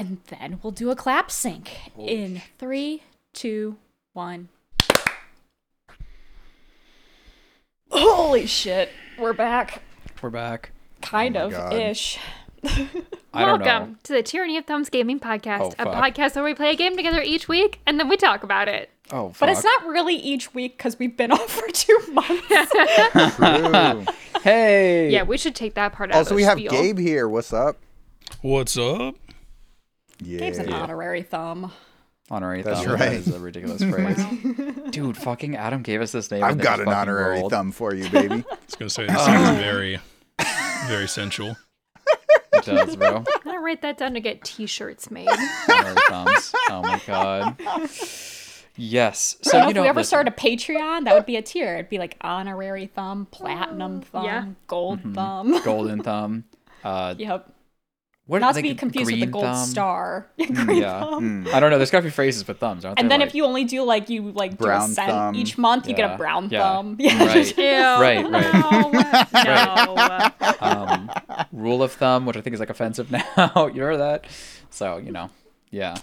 And then we'll do a clap sync in three, two, one. Holy shit. We're back. We're back. Kind Oh my of God. ish. I don't Welcome know. to the Tyranny of Thumbs Gaming Podcast, Oh, a fuck. podcast where we play a game together each week and then we talk about it. Oh, fuck. But it's not really each week because we've been off for two months. True. Hey. Yeah, we should take that part out. also, of we have spiel. Gabe here. What's up? What's up? Yeah. Gabe's an honorary thumb. Honorary That's thumb. right. That is a ridiculous phrase. Dude, fucking Adam gave us this name. I've and then got just an fucking honorary rolled. thumb for you, baby. I was gonna say this seems very, very sensual. It does, bro. I'm gonna write that down to get T-shirts made. Honorary thumbs. Oh my god. Yes. So So you if know, we ever listen, start a Patreon, that would be a tier. It'd be like honorary thumb, platinum thumb, yeah. gold Mm-hmm. thumb. golden thumb. Uh, Yep. What Not to be confused with the gold thumb? star. Green Yeah. thumb. I don't know. There's gotta be phrases for thumbs, aren't And there? then Like- if you only do like you like do a Brown cent thumb. each month, you get Yeah, a brown yeah. thumb. Yeah. Right. Ew. Right, right. No. no. um, rule of thumb, which I think is like offensive now. you heard that? So you know, yeah.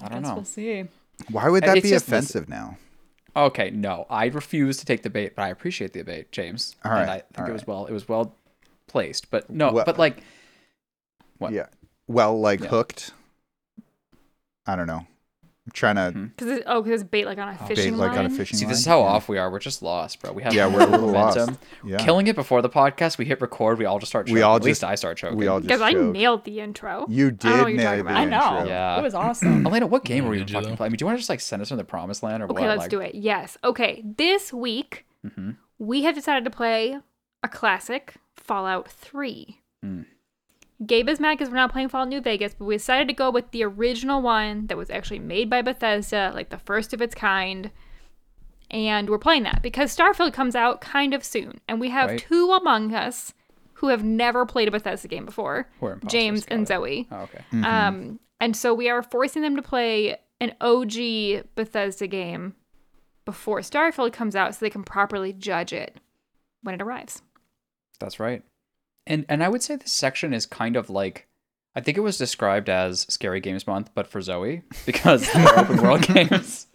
I don't Guess know. We'll see. Why would that It's be just- offensive now? Okay, no, I refuse to take the bait, but I appreciate the bait, James. All and I think all it was well, it was well placed. But no, Well- but like, What? Yeah. Well, like Yeah. hooked. I don't know. I'm trying to Mhm. Cause it, oh, because it's bait like on a bait fishing like line. on a fishing see, line. this is how yeah. off we are. We're just lost, bro. We have Yeah, we're a little momentum. lost. Yeah. Killing it before the podcast, we hit record. We all just start. Choking. We all At least I start choking. We all just Because I nailed the intro. You I what did you're nail talking the about. I know. intro. Yeah. It was awesome. Elena, what game were you, fucking though? playing? I mean, do you want to just like send us from the promised land or Okay, what? let's like, do it. Yes. Okay, this week Mhm. we have decided to play a classic, Fallout 3. Mm. Gabe is mad because we're not playing Fallout New Vegas, but we decided to go with the original one that was actually made by Bethesda, like the first of its kind. And we're playing that because Starfield comes out kind of soon. And we have Right. two among us who have never played a Bethesda game before James and it. Zoe. Oh, okay. Mm-hmm. Um, and so we are forcing them to play an OG Bethesda game before Starfield comes out so they can properly judge it when it arrives. That's right. And and I would say this section is kind of like I think it was described as Scary Games Month, but for Zoe because they're open world games,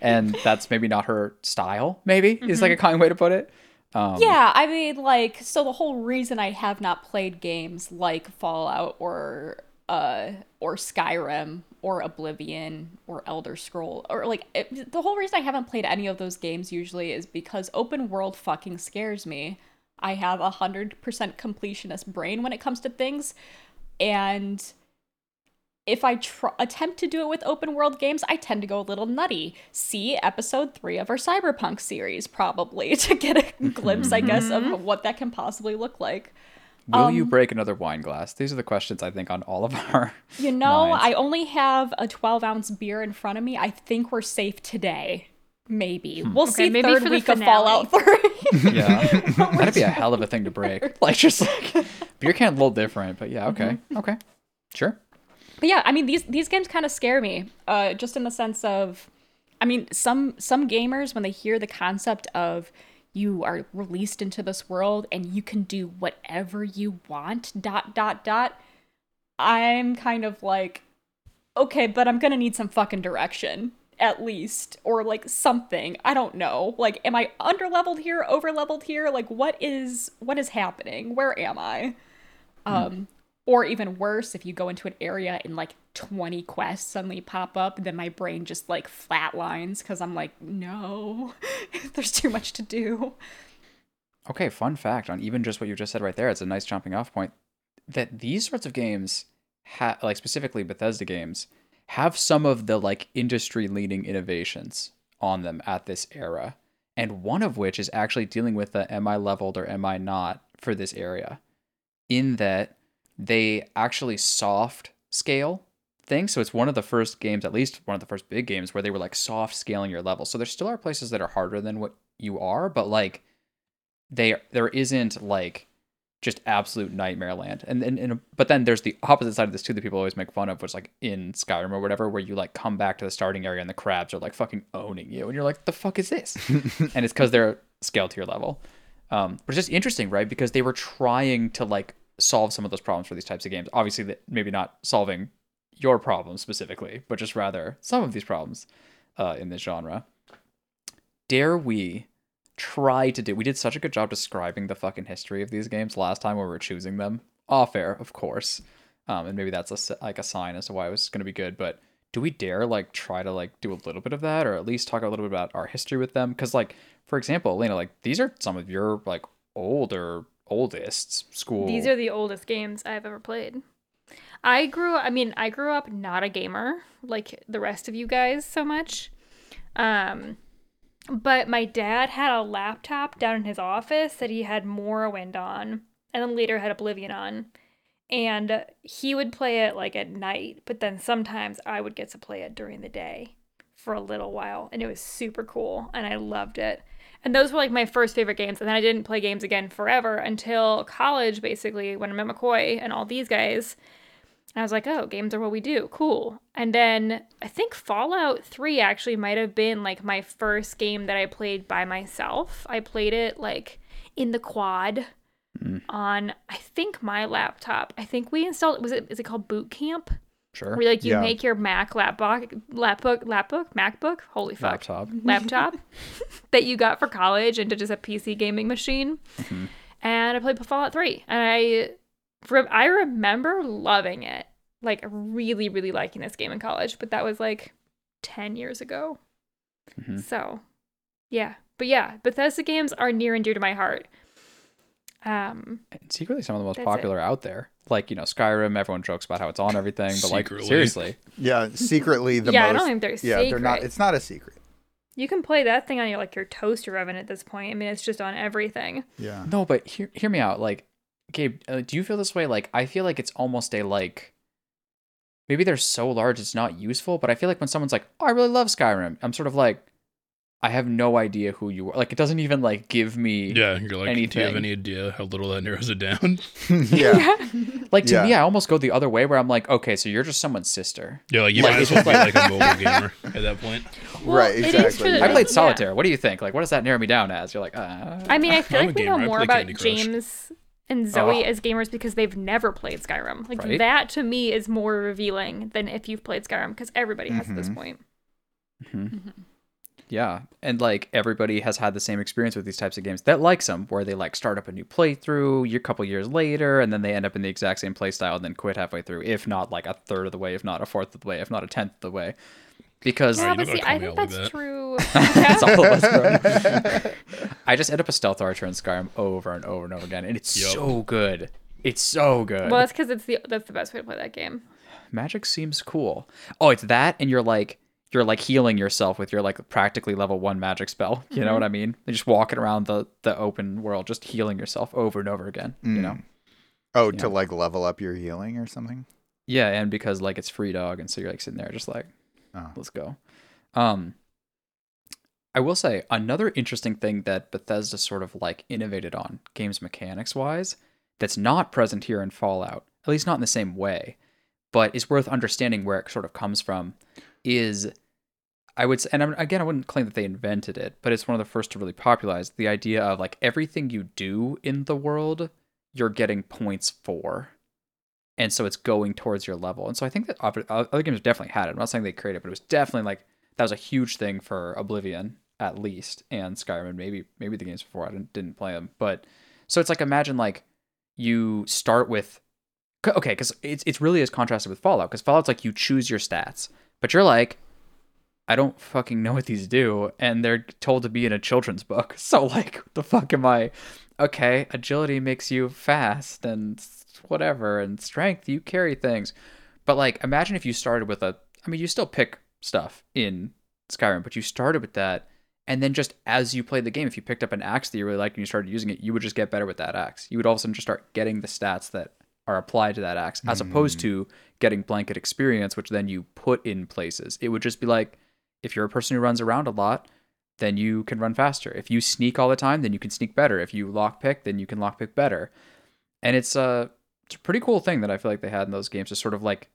and that's maybe not her style. Maybe is like a kind way to put it. Um, Yeah, I mean, like, so the whole reason I have not played games like Fallout or uh or Skyrim or Oblivion or Elder Scroll or like it, the whole reason I haven't played any of those games usually is because open world fucking scares me. I have a hundred percent completionist brain when it comes to things, and if I tr- attempt to do it with open world games, I tend to go a little nutty. See episode three of our Cyberpunk series, probably, to get a glimpse, I guess, of what that can possibly look like. Will you Um, break another wine glass? These are the questions I think on all of our. You know, minds. I only have a 12 ounce beer in front of me. I think we're safe today. Maybe. We'll see maybe third for the week of. Fallout 3. Yeah, that'd be a hell of a thing to break. Like just like beer can a little different, but yeah, okay, Mm-hmm. okay, sure. But yeah, I mean these these games kind of scare me. Uh just in the sense of I mean some some gamers when they hear the concept of you are released into this world and you can do whatever you want dot dot dot I'm kind of like okay, but I'm going to need some fucking direction at least or like something. I don't know. Like am I underleveled here, overleveled here? Like what is what is happening? Where am I? Um or even worse, if you go into an area and like 20 quests suddenly pop up, then my brain just like flatlines because I'm like, no, there's too much to do. Okay, fun fact on even just what you just said right there. It's a nice jumping off point that these sorts of games, ha- like specifically Bethesda games, have some of the like industry leading innovations on them at this era, and one of which is actually dealing with the am I leveled or am I not for this area, in that they actually soft scale things. So it's one of the first games, at least one of the first big games, where they were like soft scaling your level. So there still are places that are harder than what you are, but like they there isn't like just absolute nightmare land. And and, and but then there's the opposite side of this too that people always make fun of, which is like in Skyrim or whatever, where you like come back to the starting area and the crabs are like fucking owning you, and you're like, the fuck is this? and it's because they're scaled to your level. Um, it's just interesting, right? Because they were trying to like solve some of those problems for these types of games. Obviously, that maybe not solving your problems specifically, but just rather some of these problems uh, in this genre. Dare we try to do? We did such a good job describing the fucking history of these games last time when we were choosing them. Off air, of course, um, and maybe that's a, like a sign as to why it was going to be good. But do we dare like try to like do a little bit of that, or at least talk a little bit about our history with them? Because like, for example, Elena, like these are some of your like older oldest school. These are the oldest games I've ever played. I grew I mean, I grew up not a gamer like the rest of you guys so much. Um but my dad had a laptop down in his office that he had Morrowind on and then later had Oblivion on. And he would play it like at night, but then sometimes I would get to play it during the day for a little while and it was super cool and I loved it. And those were like my first favorite games. And then I didn't play games again forever until college, basically, when I met McCoy and all these guys. And I was like, oh, games are what we do. Cool. And then I think Fallout 3 actually might have been like my first game that I played by myself. I played it like in the quad mm. on, I think, my laptop. I think we installed, was it, is it called Boot Camp? sure Where like you Yeah. make your Mac laptop, lapbook, lapbook, MacBook, holy fuck laptop. laptop that you got for college into just a PC gaming machine. Mm-hmm. And I played Fallout 3 and I rem- I remember loving it. Like really really liking this game in college, but that was like 10 years ago. Mhm. So, yeah. But yeah, Bethesda games are near and dear to my heart. Um And secretly some of the most That's it. popular out there. Like, you know, Skyrim, everyone jokes about how it's on everything, but like seriously. Yeah, secretly the Yeah, I don't think they're yeah, they're not. It's not a secret. you can play that thing on your like your toaster oven at this point. I mean, it's just on everything. Yeah. No, but hear hear me out. Like, Gabe, uh, do you feel this way? Like, I feel like it's almost a like maybe they're so large it's not useful, but I feel like when someone's like, "Oh, I really love Skyrim," I'm sort of like I have no idea who you are. Like it doesn't even like give me Yeah, you're like, do you have any idea how little that narrows it down? yeah. like to Yeah. me I almost go the other way where I'm like, "Okay, so you're just someone's sister." Yeah, like you Like, might as it's well be like a mobile gamer at that point. Well, Right, it is exactly. true I Yeah. played yeah. solitaire. What do you think? Like what does that narrow me down as? You're like, "Uh." I mean, I feel I'm like a we know more about Candy Crush. James and Zoe Oh. as gamers because they've never played Skyrim. Like Right. that to me is more revealing than if you've played Skyrim because everybody has at this Mhm. point. Yeah, and like everybody has had the same experience with these types of games that likes them, where they like start up a new playthrough a couple years later, and then they end up in the exact same playstyle and then quit halfway through, if not like a third of the way, if not a fourth of the way, if not a tenth of the way, because Yeah, but see, I think that's that. true. it's all of us, bro. I just end up a stealth archer in Skyrim over and over and over again, and it's Yup. so good. It's so good. well, that's because it's the that's the best way to play that game. Magic seems cool. Oh, it's that, and you're like you're like healing yourself with your like practically level one magic spell. You know mm-hmm. what I mean? You're just walking around the the open world, just healing yourself over and over again. You know? Mm. Oh, Yeah. to like level up your healing or something. Yeah, and because like it's free dog, and so you're like sitting there, just like Oh. let's go. Um, I will say another interesting thing that Bethesda sort of like innovated on games mechanics wise that's not present here in Fallout, at least not in the same way, but is worth understanding where it sort of comes from. Is I would say, and again, I wouldn't claim that they invented it, but it's one of the first to really popularize the idea of like everything you do in the world, you're getting points for and so it's going towards your level. And so I think that other games definitely had it. I'm not saying they created it, but it was definitely like that was a huge thing for Oblivion at least and Skyrim maybe maybe the games before I didn't, didn't play them. But so it's like imagine like you start with okay because it's it's really as contrasted with Fallout because Fallout's like you choose your stats, but you're like I don't fucking know what these do, and they're told to be in a children's book. So like, the fuck am I? Okay, agility makes you fast and whatever, and strength you carry things. But like, imagine if you started with a. I mean, you still pick stuff in Skyrim, but you started with that, and then just as you played the game, if you picked up an axe that you really liked and you started using it, you would just get better with that axe. You would all of a sudden just start getting the stats that are applied to that axe, as opposed hmm. to getting blanket experience, which then you put in places. It would just be like if you're a person who runs around a lot, then you can run faster. If you sneak all the time, then you can sneak better. If you lockpick, then you can lockpick better. And it's a it's a pretty cool thing that I feel like they had in those games to sort of like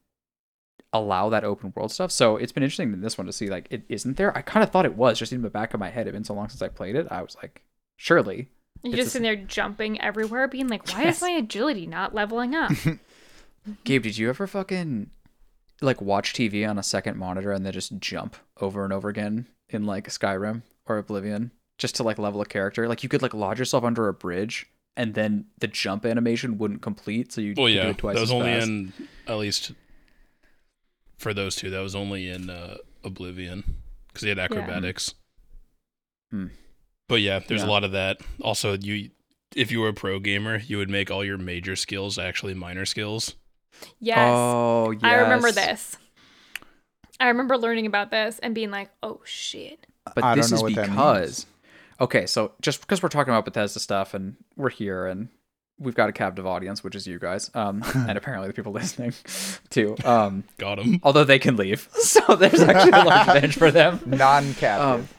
allow that open world stuff. So it's been interesting in this one to see like it isn't there. I kind of thought it was just in the back of my head. It's been so long since I played it. I was like, surely. You're just in there jumping everywhere, being like, "Why Yes. is my agility not leveling up?" Gabe, did you ever fucking like watch TV on a second monitor and then just jump over and over again in like Skyrim or Oblivion just to like level a character? Like you could like lodge yourself under a bridge and then the jump animation wouldn't complete, so you Well, could do it twice that was as only fast. in at least for those two. That was only in uh, Oblivion because they had acrobatics. Hmm. But yeah, there's Yeah. a lot of that. Also, you if you were a pro gamer, you would make all your major skills actually minor skills. Yes. Oh, yes. I remember this. I remember learning about this and being like, "Oh shit." But I don't this know is what that means. because okay, so just because we're talking about Bethesda stuff and we're here and we've got a captive audience, which is you guys, um, and apparently the people listening too. Um, Got them. although they can leave, so there's actually a large advantage for them. Non-captive.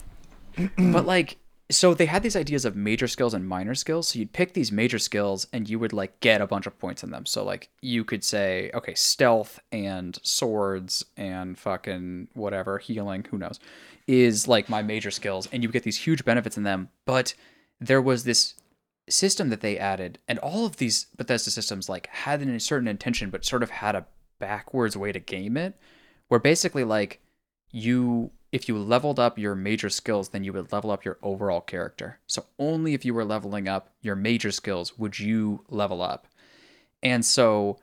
but like so they had these ideas of major skills and minor skills so you'd pick these major skills and you would like get a bunch of points in them. So like you could say okay stealth and swords and fucking whatever healing who knows is like my major skills. And you get these huge benefits in them. But there was this system that they added and all of these bethesda systems like had a certain intention but sort of had a backwards way to game it where basically like you if you leveled up your major skills then you would level up your overall character. So only if you were leveling up your major skills would you level up. And so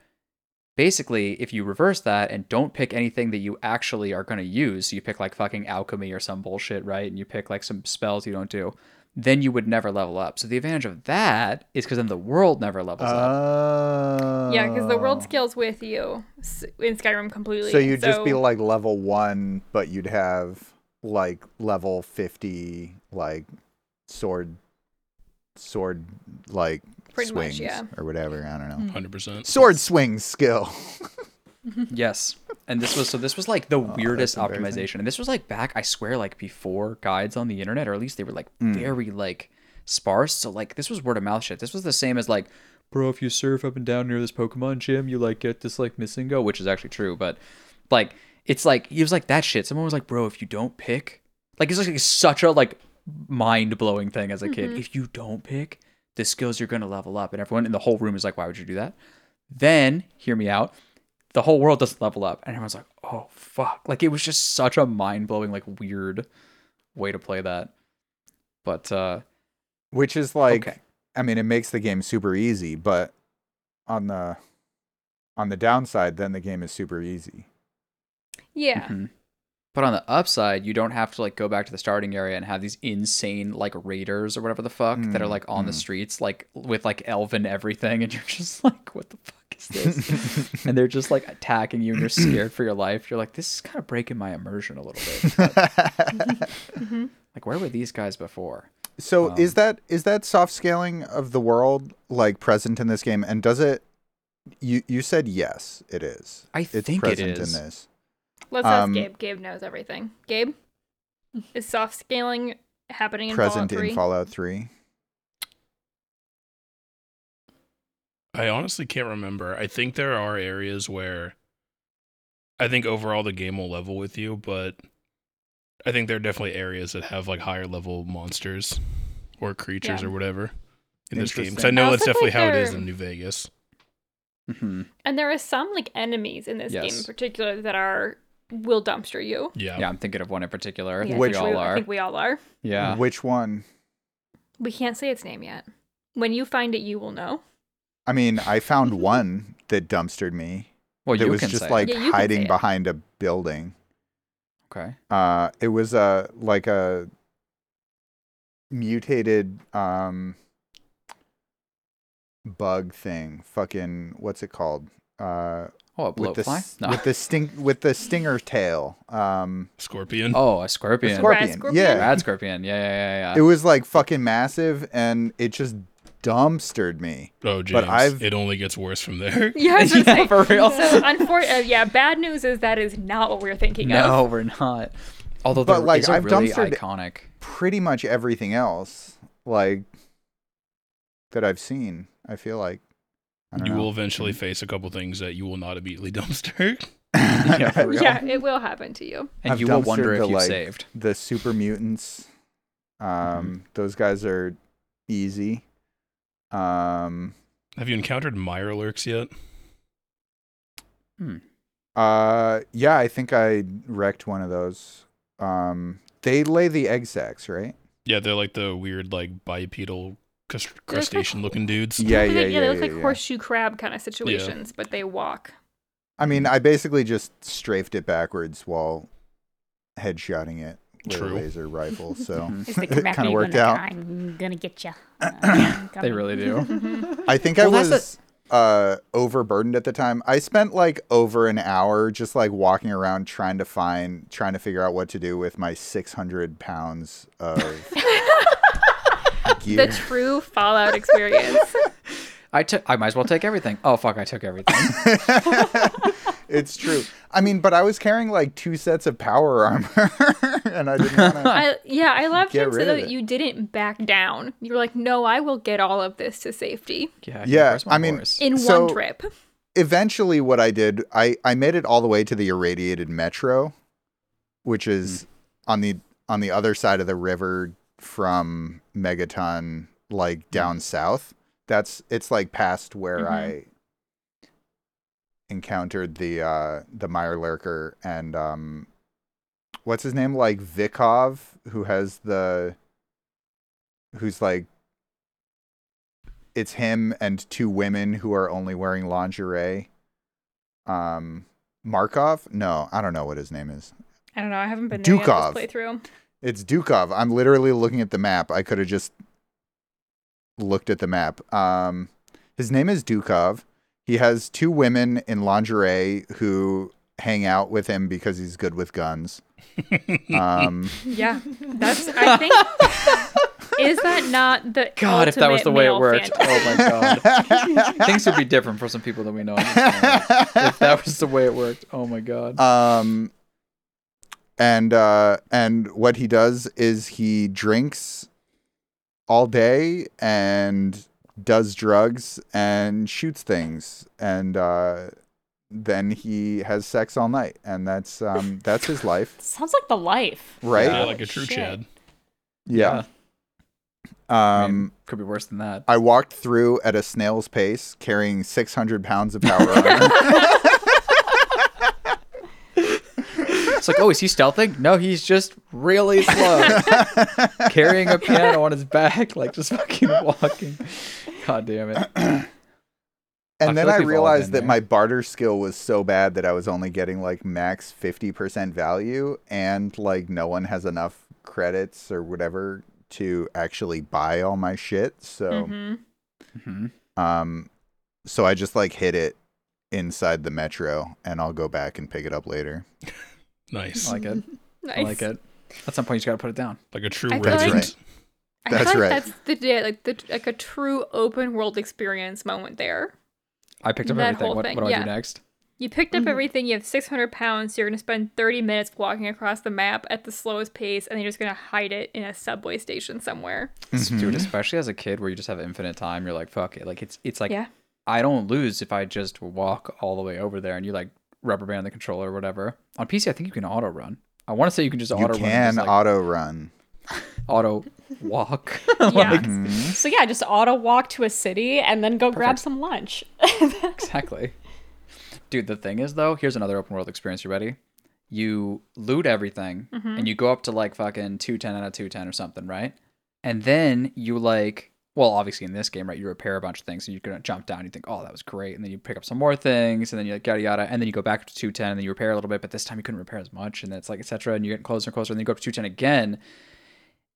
basically if you reverse that and don't pick anything that you actually are going to use so you pick like fucking alchemy or some bullshit right? And you pick like some spells you don't do then you would never level up so the advantage of that is because then the world never levels up Oh. Yeah, because the world scales with you in Skyrim completely. So you'd just be like level one, but you'd have like level fifty, like sword, sword, like Pretty much, swings yeah. or whatever. I don't know. Hmm. Hundred percent. Sword swing skill. Yes. And this was so this was like the weirdest Oh, that's embarrassing. optimization. And this was like back, I swear, like before guides on the internet, or at least they were like Hmm. very like sparse. So like this was word of mouth shit. This was the same as like, bro, if you surf up and down near this Pokemon gym, you like get this like missing go, which is actually true. But like it's like he was like that shit. Someone was like, bro, if you don't pick like it's like such a like mind blowing thing as a kid. If you don't pick the skills you're gonna level up, and everyone in the whole room is like, why would you do that? Then hear me out the whole world doesn't level up and everyone's like oh fuck like it was just such a mind-blowing like weird way to play that but uh Which is like, okay I mean, it makes the game super easy, but on the on the downside, then the game is super easy. yeah. Mhm. But on the upside you don't have to like go back to the starting area and have these insane like raiders or whatever the fuck that are Mm, like on the mm. streets like with like elven everything and you're just like what the fuck is this and they're just like attacking you and you're scared for your life you're like this is kind of breaking my immersion a little bit but, like where were these guys before So Um, is that is that soft scaling of the world like present in this game? And does it? You you said yes, it is. I It's think it present is. in this. Let's ask Um, Gabe. Gabe knows everything. Gabe, is soft scaling happening in present Fallout 3? in Fallout Three. I honestly can't remember. I think there are areas where I think overall the game will level with you, but I think there are definitely areas that have like higher level monsters or creatures Yeah. or whatever in this game. Because I know I that's definitely think how it is in New Vegas. hmm and there are some like enemies in this game in particular that are will dumpster you. Yeah. Yeah, I'm thinking of one in particular. Yeah, Which we we- all I think we all are. Yeah. Which one? We can't say its name yet. When you find it, you will know. I mean, I found one that dumpstered me. Well, it you was can just say. like Yeah, you say hiding it. behind a building. okay. Uh, it was a like a mutated um bug thing. Fucking what's it called? Uh, Oh, a with the blowfly? s- No. with the sting with the stinger tail. Um, Scorpion. oh, a scorpion. scorpion. Rat scorpion? Yeah, Rad scorpion. Yeah, yeah, yeah, yeah. it was like fucking massive, and it just dumpstered me. Oh, James. but I've- It only gets worse from there. Yeah, I Yeah, say. for real. So, unfor- uh, yeah, bad news is that is not what we're thinking no, of. No, we're not. Although But, there like, is a I've really dumpstered- iconic. Pretty much everything else, like that I've seen. I feel like I don't You know. will eventually face a couple things that you will not immediately dumpster. Yeah. Yeah, it will happen to you. And I've you will wonder if the, you like, saved. the super mutants. Um, Mm-hmm. those guys are easy. Um, Have you encountered Mirelurks yet? Uh, yeah, I think I wrecked one of those. Um, they lay the egg sacs, right? Yeah, they're like the weird like bipedal crus- like- crustacean looking dudes. Yeah, They look yeah, yeah, They yeah, look like yeah. horseshoe crab kind of situations, but they walk. I mean, I basically just strafed it backwards while headshotting it with True. a laser rifle, so. It's it kind of worked gonna- out. I'm gonna get you. They really do. I think Well, I that's was uh overburdened at the time. I spent like over an hour just like walking around trying to find trying to figure out what to do with my 600 pounds of gear. The true Fallout experience. I took. I might as well take everything. Oh fuck! I took everything. it's true. I mean, but I was carrying like two sets of power armor and I didn't want to I, yeah, I loved Get him so rid of that you didn't back down. You were like, no, I will get all of this to safety Yeah. Yeah, I mean- horse? in So- one trip. eventually what I did, I I made it all the way to the irradiated metro, which is hmm. on the on the other side of the river from Megaton, like down south. That's it's like past where Mhm. I encountered the uh the Meyer lurker and um what's his name like Vikov who has the who's like it's him and two women who are only wearing lingerie. Um, Markov? No, I don't know what his name is. I don't know. I haven't been Dukov. this playthrough. It's Dukov. I'm literally looking at the map. I could have just looked at the map. Um, his name is Dukov. He has two women in lingerie who hang out with him because he's good with guns. Um, Yeah, that's. I think. is that not the God, if that was the way it worked. fantasy? Oh my god. Things would be different for some people that we know. in this family. if that was the way it worked. Oh my god. um and uh and what he does is he drinks all day and does drugs and shoots things and uh then he has sex all night and that's um that's his life Sounds like the life. right Yeah, Yeah. like a true Shit. Chad. yeah, I um mean, could be worse than that. I walked through at a snail's pace carrying 600 pounds of power armor. It's like, oh, is he stealthing? No, he's just really slow. Carrying a piano on his back, like just fucking walking. God damn it. I And then like I realized that there. my barter skill was so bad that I was only getting like max 50% value and like no one has enough credits or whatever to actually buy all my shit. So Mhm. hmm um so I just like hit it inside the metro and I'll go back and pick it up later. Nice. I like it. Nice. I like it. At some point, you just gotta put it down. Like a true I feel That's right. I That's feel like right. That's the day, like the like a true open world experience moment there. I picked up That everything. What, what do I do next? You picked up Mhm. everything. You have 600 pounds. You're gonna spend 30 minutes walking across the map at the slowest pace, and you're just gonna hide it in a subway station somewhere. Dude, Mhm. especially as a kid where you just have infinite time, you're like, fuck it. Like it's it's like Yeah. I don't lose if I just walk all the way over there and you like rubber band the controller or whatever. On PC, I think you can auto run. I want to say you can just auto run, can just, like, auto run. auto walk. Yeah. like, Mhm. So yeah, just auto walk to a city and then go grab some lunch. exactly. Dude, the thing is though, here's another open world experience. You ready? You loot everything and you go up to like fucking 210 out of 210 or something, right? And then you like, well, obviously in this game, right, you repair a bunch of things and you're gonna jump down. And You think, oh, that was great, and then you pick up some more things, and then you like yada yada, and then you go back to 210, and then you repair a little bit, but this time you couldn't repair as much, and then it's like etc. And you get closer and closer, and then you go up to 210 again,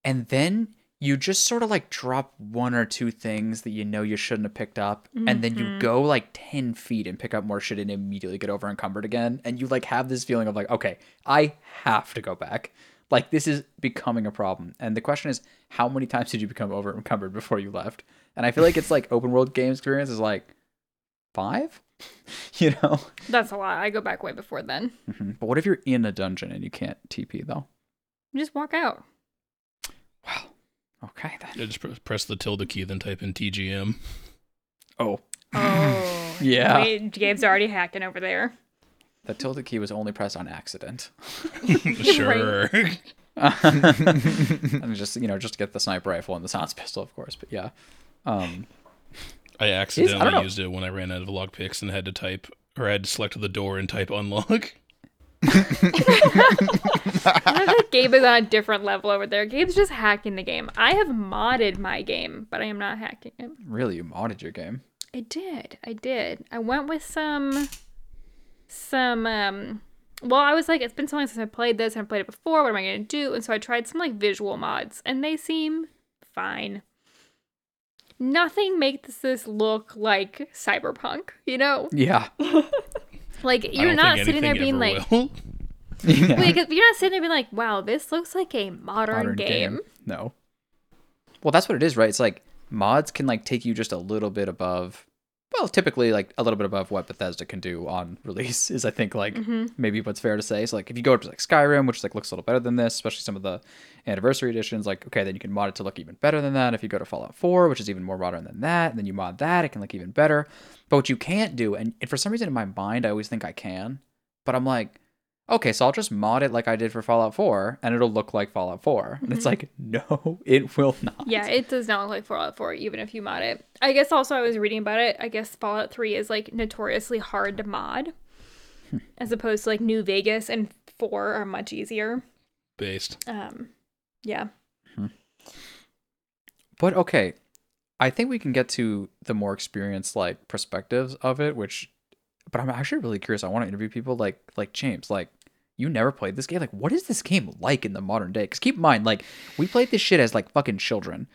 and then you just sort of like drop one or two things that you know you shouldn't have picked up and then you mm-hmm. go like 10 feet and pick up more shit and immediately get over encumbered again and you like have this feeling of like okay i have to go back like this is becoming a problem and the question is how many times did you become over encumbered before you left and i feel like it's like open world game experience is like five you know That's a lot. I go back way before then. Mhm. but what if you're in a dungeon and you can't tp though You just walk out. wow okay then Yeah, just pr- press the tilde key, then type in TGM. oh Oh. Yeah. Wait, Gabe's already hacking over there. The tilde key was only pressed on accident sure. and just you know just to get the sniper rifle and the sounds pistol of course but yeah um I accidentally know. used it when I ran out of lockpicks and had to type or I had to select the door and type unlock. Gabe is on a different level over there. Gabe's just hacking the game. I have modded my game, but I am not hacking it. Really, you modded your game. I did. I did. I went with some some um well, I was like, it's been so long since I played this and I played it before. What am I gonna do? And so I tried some like visual mods, and they seem fine. Nothing makes this look like cyberpunk, you know? Yeah. Like you're don't sitting there being like, will. yeah. Wait, 'cause you're not sitting there being like, wow, this looks like a modern, Modern game. No. Well, that's what it is, right? It's like mods can like take you just a little bit above. Well, typically like a little bit above what Bethesda can do on release is I think like Mm-hmm. maybe what's fair to say. So like if you go up to like Skyrim, which like looks a little better than this, especially some of the anniversary editions, like okay, then you can mod it to look even better than that. If you go to Fallout 4, which is even more modern than that, and then you mod that, it can look even better. But what you can't do, and, and for some reason in my mind I always think I can, but I'm like, okay, so I'll just mod it like I did for Fallout 4, and it'll look like Fallout 4. And it's like, no, it will not. Mm-hmm. Yeah, it does not look like Fallout 4, even if you mod it. I guess also I was reading about it. I guess Fallout 3 is like notoriously hard to mod, as opposed to like New Vegas and 4 are much easier. Based. Um, yeah. But okay, I think we can get to the more experienced like perspectives of it, which but I'm actually really curious. I want to interview people like like James, like you never played this game. Like, what is this game like in the modern day? Because keep in mind, like we played this shit as like fucking children,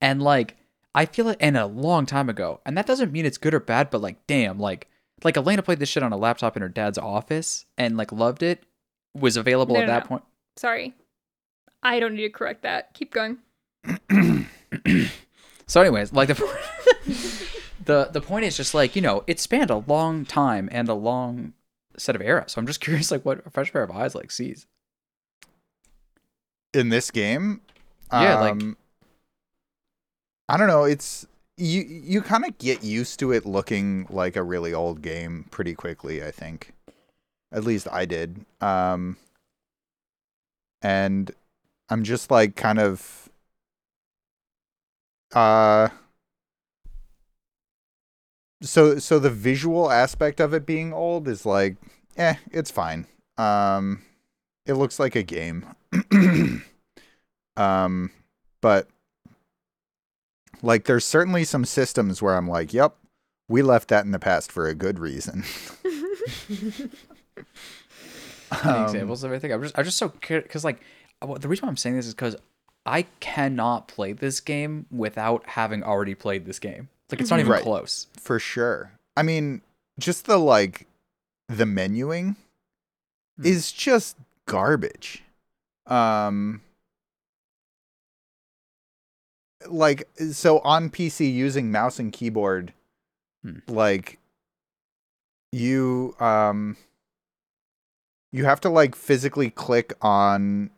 and like I feel it in a long time ago, and that doesn't mean it's good or bad. But like, damn, like like Elena played this shit on a laptop in her dad's office and like loved it. Was available No, at no, that no. point. Sorry. I don't need to correct that. Keep going. So, anyways, like the the the point is just like you know it spanned a long time and a long set of eras. So I'm just curious, like what a fresh pair of eyes like sees. in this game. Yeah, like- um, I don't know. It's you. You kind of get used to it looking like a really old game pretty quickly. I think, at least I did. Um, and I'm just like kind of, uh. So so the visual aspect of it being old is like, eh, it's fine. Um, it looks like a game. um, but like, there's certainly some systems where I'm like, yep, we left that in the past for a good reason. Um, examples of everything? I'm just I'm just so because like uh, the reason why I'm saying this is because I cannot play this game without having already played this game. Like it's not even Right. close. For sure. I mean, just the like the menuing Hmm. is just garbage. Um like so on PC using mouse and keyboard Hmm. like you um you have to like physically click on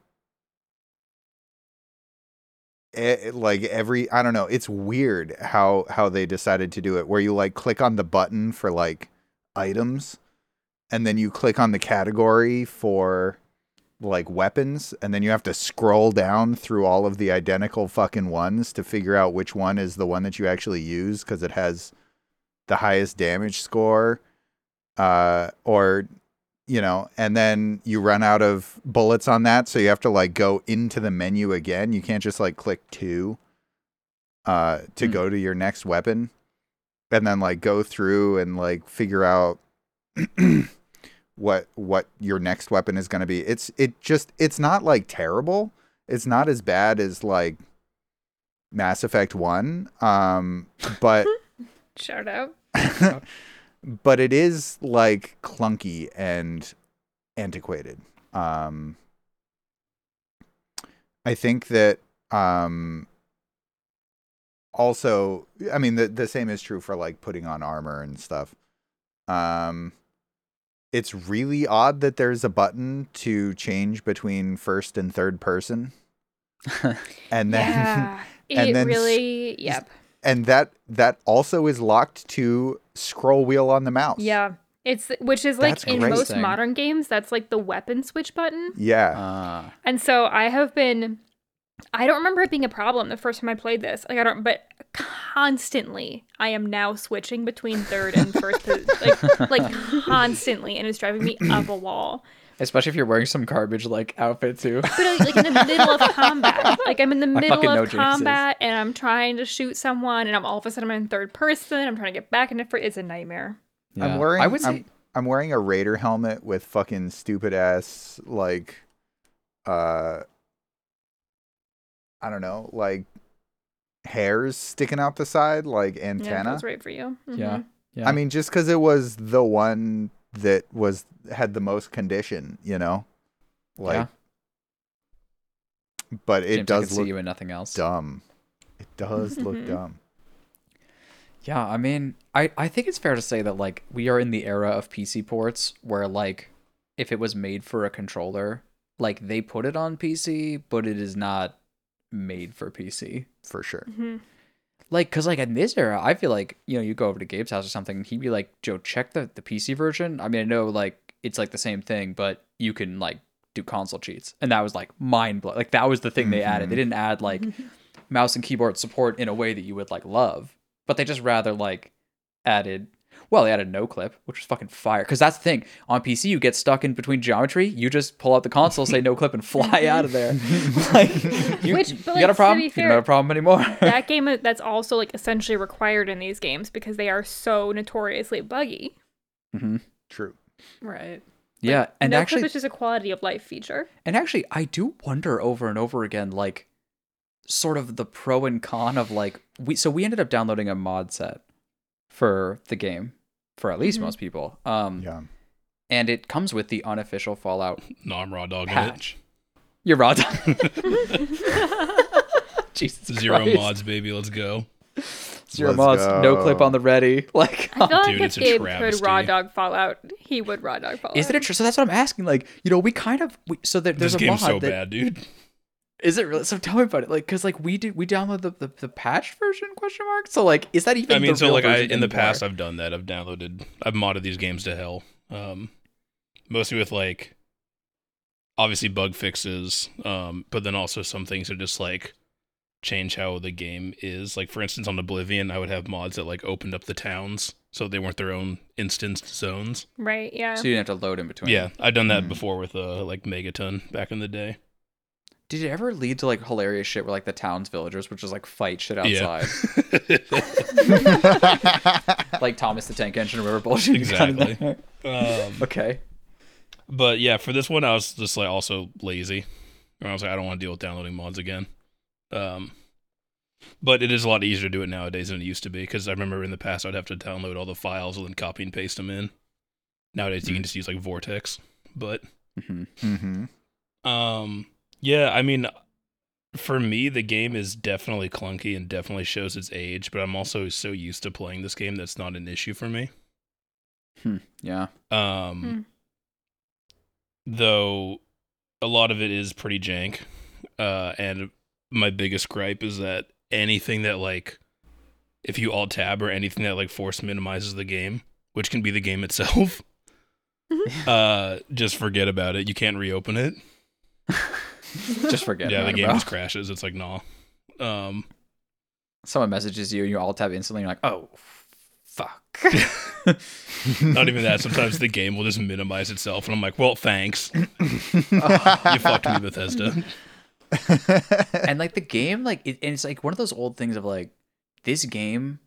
e- like every I don't know. It's weird how how they decided to do it. Where you like click on the button for like items, and then you click on the category for like weapons, and then you have to scroll down through all of the identical fucking ones to figure out which one is the one that you actually use because it has the highest damage score, uh, or you know, and then you run out of bullets on that, so you have to like go into the menu again. You can't just like click two uh to Hmm. go to your next weapon and then like go through and like figure out what what your next weapon is going to be. It's it just it's not like terrible. It's not as bad as like Mass Effect 1. Um but Shout out. but it is like clunky and antiquated. Um, I think that um, also, I mean, the the same is true for like putting on armor and stuff. Um, it's really odd that there's a button to change between first and third person, and then yeah. and it then s- really, yep. And that that also is locked to scroll wheel on the mouse. Yeah. It's which is like That's in most modern games, that's like the weapon switch button. Yeah. Uh, And so I have been I don't remember it being a problem the first time I played this. Like I don't, but constantly I am now switching between third and first, po- like like constantly, and it's driving me up a wall. Especially if you're wearing some garbage like outfit too. But like in the middle of combat, like I'm in the middle fucking know of Jinxes. combat, and I'm trying to shoot someone, and I'm all of a sudden I'm in third person. I'm trying to get back into first. It's a nightmare. Yeah. I'm wearing. I would say I'm, I'm wearing a raider helmet with fucking stupid ass like, uh, I don't know, like hairs sticking out the side, like Yeah, antenna. that's right for you. yeah. Mhm. Yeah. I mean, just because it was the one that was had the most condition, you know, like. Yeah. But it James, I does look see you in nothing else. dumb. It does look dumb. Yeah, I mean, I, I think it's fair to say that like we are in the era of PC ports where like if it was made for a controller, like they put it on PC, but it is not made for PC. For sure. Mhm. Like, cause like in this era, I feel like you know you go over to Gabe's house or something, and he'd be like, "Joe, check the the PC version." I mean, I know like it's like the same thing, but you can like do console cheats, and that was like mind blowing. Like that was the thing they added. They mm-hmm. didn't add like mouse and keyboard support in a way that you would like love, but they just rather like added. Well, they added no clip, which was fucking fire. Because that's the thing on PC, you get stuck in between geometry. You just pull out the console, say no clip, and fly out of there. like, you, Which- you but, got a problem? be You fair- don't have a problem anymore. that game uh, that's also like essentially required in these games because they are so notoriously buggy. Mm-hmm. True. Right. Yeah, and no actually, clip is just a quality of life feature. And actually, I do wonder over and over again, like, sort of the pro and con of like we. So we ended up downloading a mod set for the game for at least Mhm. most people. Um, Yeah. and it comes with the unofficial Fallout No, I'm raw dog patch. You're raw. dog. Jesus it. Zero Christ. mods, baby. Let's go. Zero Let's mods. No clip on the ready. Like, I feel like Dude, if it's a Gabe could raw dog Fallout, he would raw dog Fallout. isn't it true? So that's what I'm asking. Like, you know, we kind of we, so there, there's This a game's mod so that, bad, dude. Is it really? So tell me about it. Like, cause like we did, we downloaded the, the, the patch version? Question mark. So like, is that even? I mean, the so real like I in the anymore? past I've done that. I've downloaded, I've modded these games to hell. Um, mostly with like, obviously bug fixes. Um, but then also some things are just like change how the game is. Like for instance, on Oblivion, I would have mods that like opened up the towns so they weren't their own instanced zones. Right, yeah. So you didn't have to load in between. Yeah, I've done that Hmm. before with uh like Megaton back in the day. Did it ever lead to like hilarious shit where like the town's villagers would just like fight shit Yeah. outside, like Thomas the Tank Engine or whatever bullshit? you got in Exactly. um, Okay. But yeah, for this one, I was just like also lazy. And I was like, I don't want to deal with downloading mods again. Um, but it is a lot easier to do it nowadays than it used to be because I remember in the past I'd have to download all the files and then copy and paste them in. Nowadays you can just use like Vortex. But hmm mm-hmm. um, yeah, I mean, for me the game is definitely clunky and definitely shows its age. But I'm also so used to playing this game that's not an issue for me. Hmm. Yeah. Um, Hmm. though a lot of it is pretty jank. Uh, and my biggest gripe is that anything that like, if you alt tab or anything that like force minimizes the game, which can be the game itself, uh, just forget about it. You can't reopen it. Just forget. yeah, the game bro. just crashes. It's like nah. Um, Someone messages you and you alt tab instantly. You're like, oh, fuck. not even that. Sometimes the game will just minimize itself, and I'm like, well, thanks. you fucked me, Bethesda. and like the game like it, and it's like one of those old things of like this game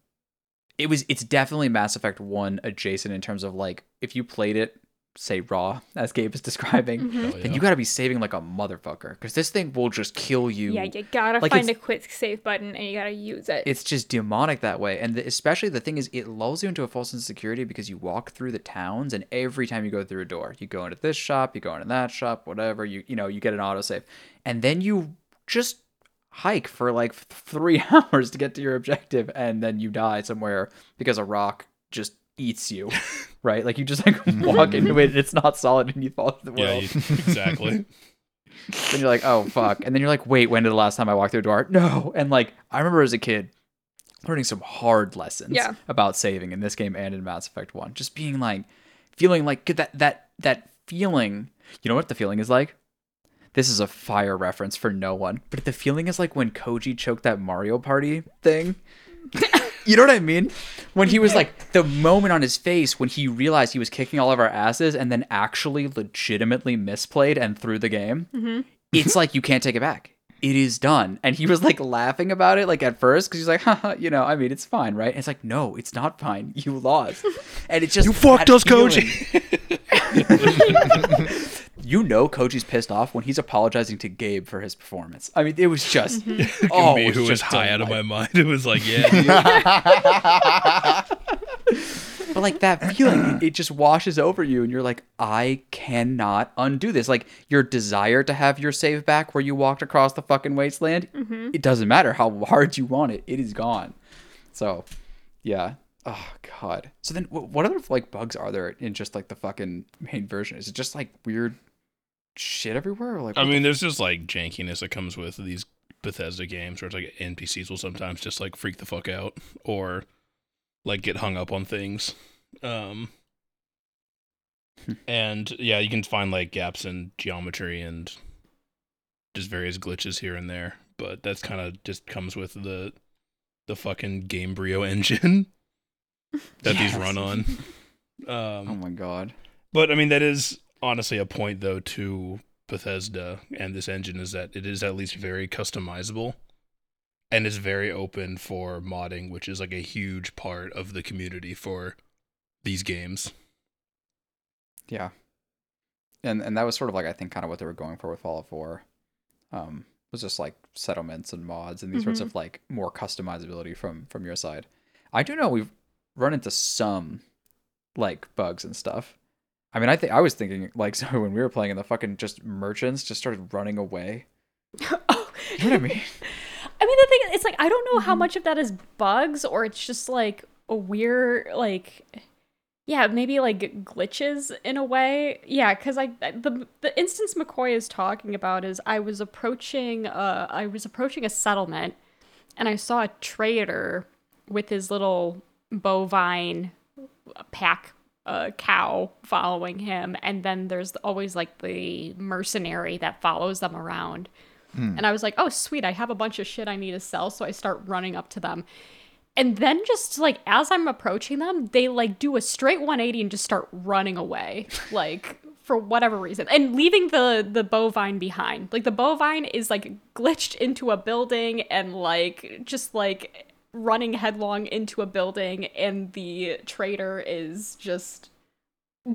it was it's definitely mass effect 1 adjacent in terms of like if you played it say raw as gabe is describing Mhm. Hell then you gotta be saving like a motherfucker because this thing will just kill you Yeah, you gotta Like, find a quick save button and you gotta use it. it's just demonic that way and the, especially the thing is it lulls you into a false sense of security because you walk through the towns and every time you go through a door you go into this shop you go into that shop whatever you you know you get an autosave and then you just hike for like three hours to get to your objective and then you die somewhere because a rock just eats you right like you just like walk into it and it's not solid and you fall to the world Yeah, exactly. then you're like, oh fuck, and then you're like, wait, when did the last time I walked through a door? No, and like I remember as a kid learning some hard lessons Yeah. about saving in this game and in Mass Effect One, just being like, feeling like that that that feeling. You know what the feeling is like? this is a fire reference for no one, but the feeling is like when Koji choked that Mario Party thing. you know what I mean? When he was like the moment on his face when he realized he was kicking all of our asses and then actually legitimately misplayed and threw the game. Mm-hmm. It's like you can't take it back. It is done. And he was like laughing about it like at first because he's like, haha, you know, I mean, it's fine, right? And it's like, no, it's not fine. You lost. And it's just You fucked us, feeling. Koji. You know Koji's pissed off when he's apologizing to Gabe for his performance. I mean, it was just Mm-hmm. oh, me it was who was just high out of my mind. It was like, yeah. But like that feeling, it just washes over you, and you're like, I cannot undo this. Like your desire to have your save back where you walked across the fucking wasteland, it doesn't matter how hard you want it, it is gone. So, yeah. Oh god. So then, what other like bugs are there in just like the fucking main version? Is it just like weird shit everywhere? Like, I mean, there's just like jankiness that comes with these Bethesda games where it's like NPCs will sometimes just like freak the fuck out or like get hung up on things. Um and yeah, you can find like gaps in geometry and just various glitches here and there, but that's kind of just comes with the the fucking Gamebryo engine that these run on. Oh Um my god. but I mean, that is honestly a point though to Bethesda and this engine is that it is at least very customizable and is very open for modding, which is like a huge part of the community for these games. Yeah. And and that was sort of like I think kind of what they were going for with Fallout 4. Um was just like settlements and mods and these sorts Mhm. of like more customizability from from your side. I do know we've run into some like bugs and stuff. I mean, I think I was thinking like so when we were playing and the fucking just merchants just started running away. oh. You know what I mean? I mean, the thing it's like I don't know how much of that is bugs or it's just like a weird like yeah, maybe like glitches in a way. Yeah, cuz I the the instance McCoy is talking about is I was approaching uh I was approaching a settlement and I saw a trader with his little bovine pack uh, cow following him and then there's always like the mercenary that follows them around and I was like, oh, sweet, I have a bunch of shit I need to sell. So I start running up to them. And then just like as I'm approaching them, they like do a straight 180 and just start running away. Like for whatever reason. And leaving the the bovine behind. Like the bovine is like glitched into a building and like just like running headlong into a building and the trader is just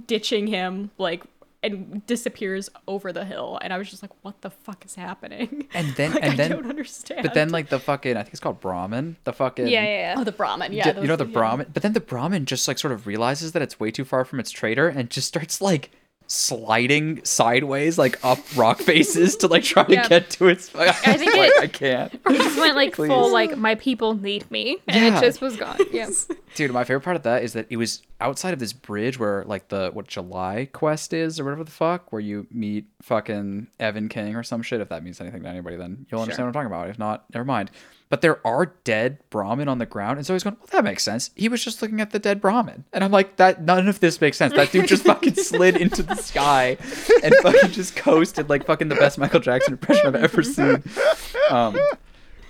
ditching him like and disappears over the hill. And i was just like what the fuck is happening? And then like, and i then don't understand. but then like the fucking I think it's called Brahmin, the fucking Yeah, yeah, oh the brahmin. Yeah D- you know the those- yeah. Brahmin, but then the Brahmin just like sort of realizes that it's way too far from its trader and just starts like sliding sideways like up rock faces to like try Yeah. to get to its. I think like, it- I can't. It just went like Please. full like my people need me, and Yeah. it just was gone. Yeah. Dude, my favorite part of that is that it was outside of this bridge where like the what July quest is or whatever the fuck, where you meet fucking Evan King or some shit. If that means anything to anybody, then you'll understand what I'm talking about. If not, never mind. But there are dead Brahmin on the ground, and so he's going, "Well, that makes sense." He was just looking at the dead Brahmin, and I'm like, "That none of this makes sense." That dude just fucking slid into the sky and fucking just coasted like fucking the best Michael Jackson impression I've ever seen. Um,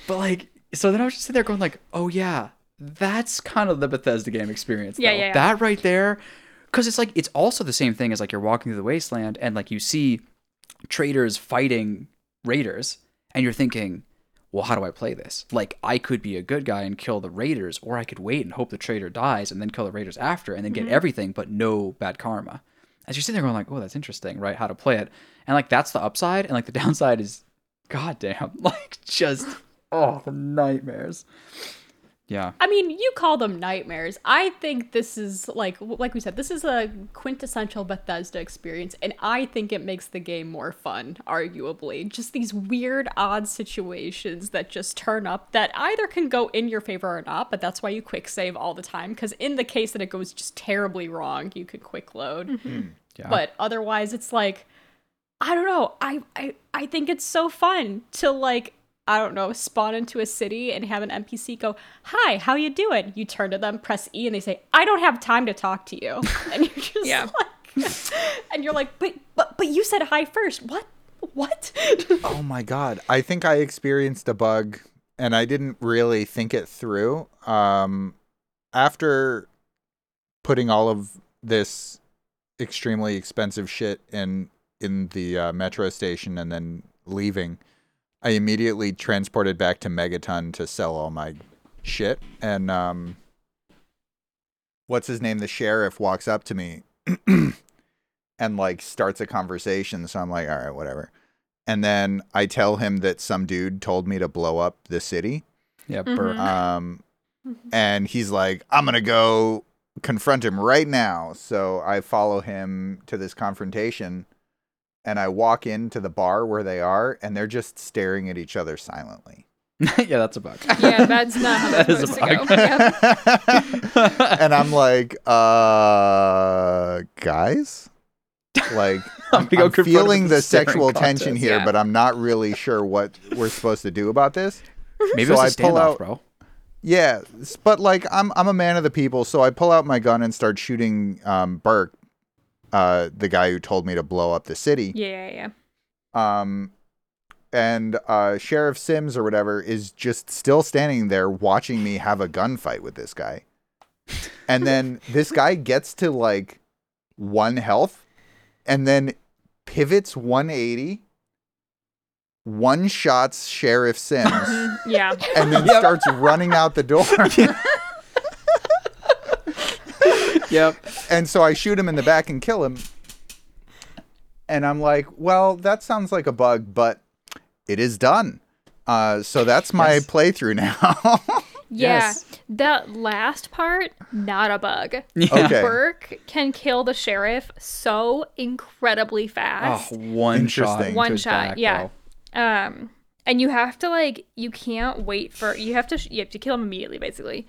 but like, so then I was just sitting there going like, "Oh yeah, that's kind of the Bethesda game experience." Yeah, yeah, yeah. That right there, because it's like it's also the same thing as like you're walking through the wasteland and like you see traders fighting raiders, and you're thinking, "Well, how do I play this? Like, I could be a good guy and kill the raiders, or I could wait and hope the trader dies and then kill the raiders after, and then Mm-hmm. get everything but no bad karma." As you're sitting there going like, "Oh, that's interesting, right? How to play it?" And like that's the upside, and like the downside is, goddamn, like just oh the nightmares. Yeah. I mean, you call them nightmares. I think this is like like we said, this is a quintessential Bethesda experience and I think it makes the game more fun, arguably. Just these weird odd situations that just turn up that either can go in your favor or not, but that's why you quick save all the time cuz in the case that it goes just terribly wrong, you could quick load. Mm-hmm. Hmm. Yeah. But otherwise it's like I don't know. I, I I think it's so fun to like I don't know, spawn into a city and have an NPC go, "Hi, how you doing?" You turn to them, press E, and they say, "I don't have time to talk to you," and you're just Yeah. like, and you're like, "But but but you said hi first. What? what? Oh my god. I think I experienced a bug and I didn't really think it through. Um after putting all of this extremely expensive shit in in the uh, metro station and then leaving, I immediately transported back to Megaton to sell all my shit and um what's his name the sheriff walks up to me and like starts a conversation so I'm like all right whatever and then I tell him that some dude told me to blow up the city. Yeah, Mhm. Um, and he's like, I'm gonna go confront him right now. So I follow him to this confrontation, and I walk into the bar where they are, and they're just staring at each other silently. yeah, that's a bug. Yeah, that's not how That that's is a supposed to bug. go. And I'm like, uh, guys, like I'm I'm, I'm feeling the the staring sexual tension here, Yeah. but I'm not really sure what we're supposed to do about this. Maybe So it's a I pull standoff, out- bro. Yeah, but like I'm I'm a man of the people, so I pull out my gun and start shooting um Burke, uh the guy who told me to blow up the city. Yeah, yeah, yeah. Um and uh Sheriff Simms or whatever is just still standing there watching me have a gunfight with this guy. And then this guy gets to like one health and then pivots 180 one shots Sheriff Simms Yeah. and then starts running out the door. Yep. and so I shoot him in the back and kill him. And I'm like, well, that sounds like a bug, but it is done. Uh, so that's my Yes. playthrough now. Yeah. Yes. That last part, not a bug. Yeah. Okay. Burke can kill the sheriff so incredibly Oh, fast. one shot. One shot, back, yeah. bro. Um, and you have to like, you can't wait for you have to sh- you have to kill him immediately, basically.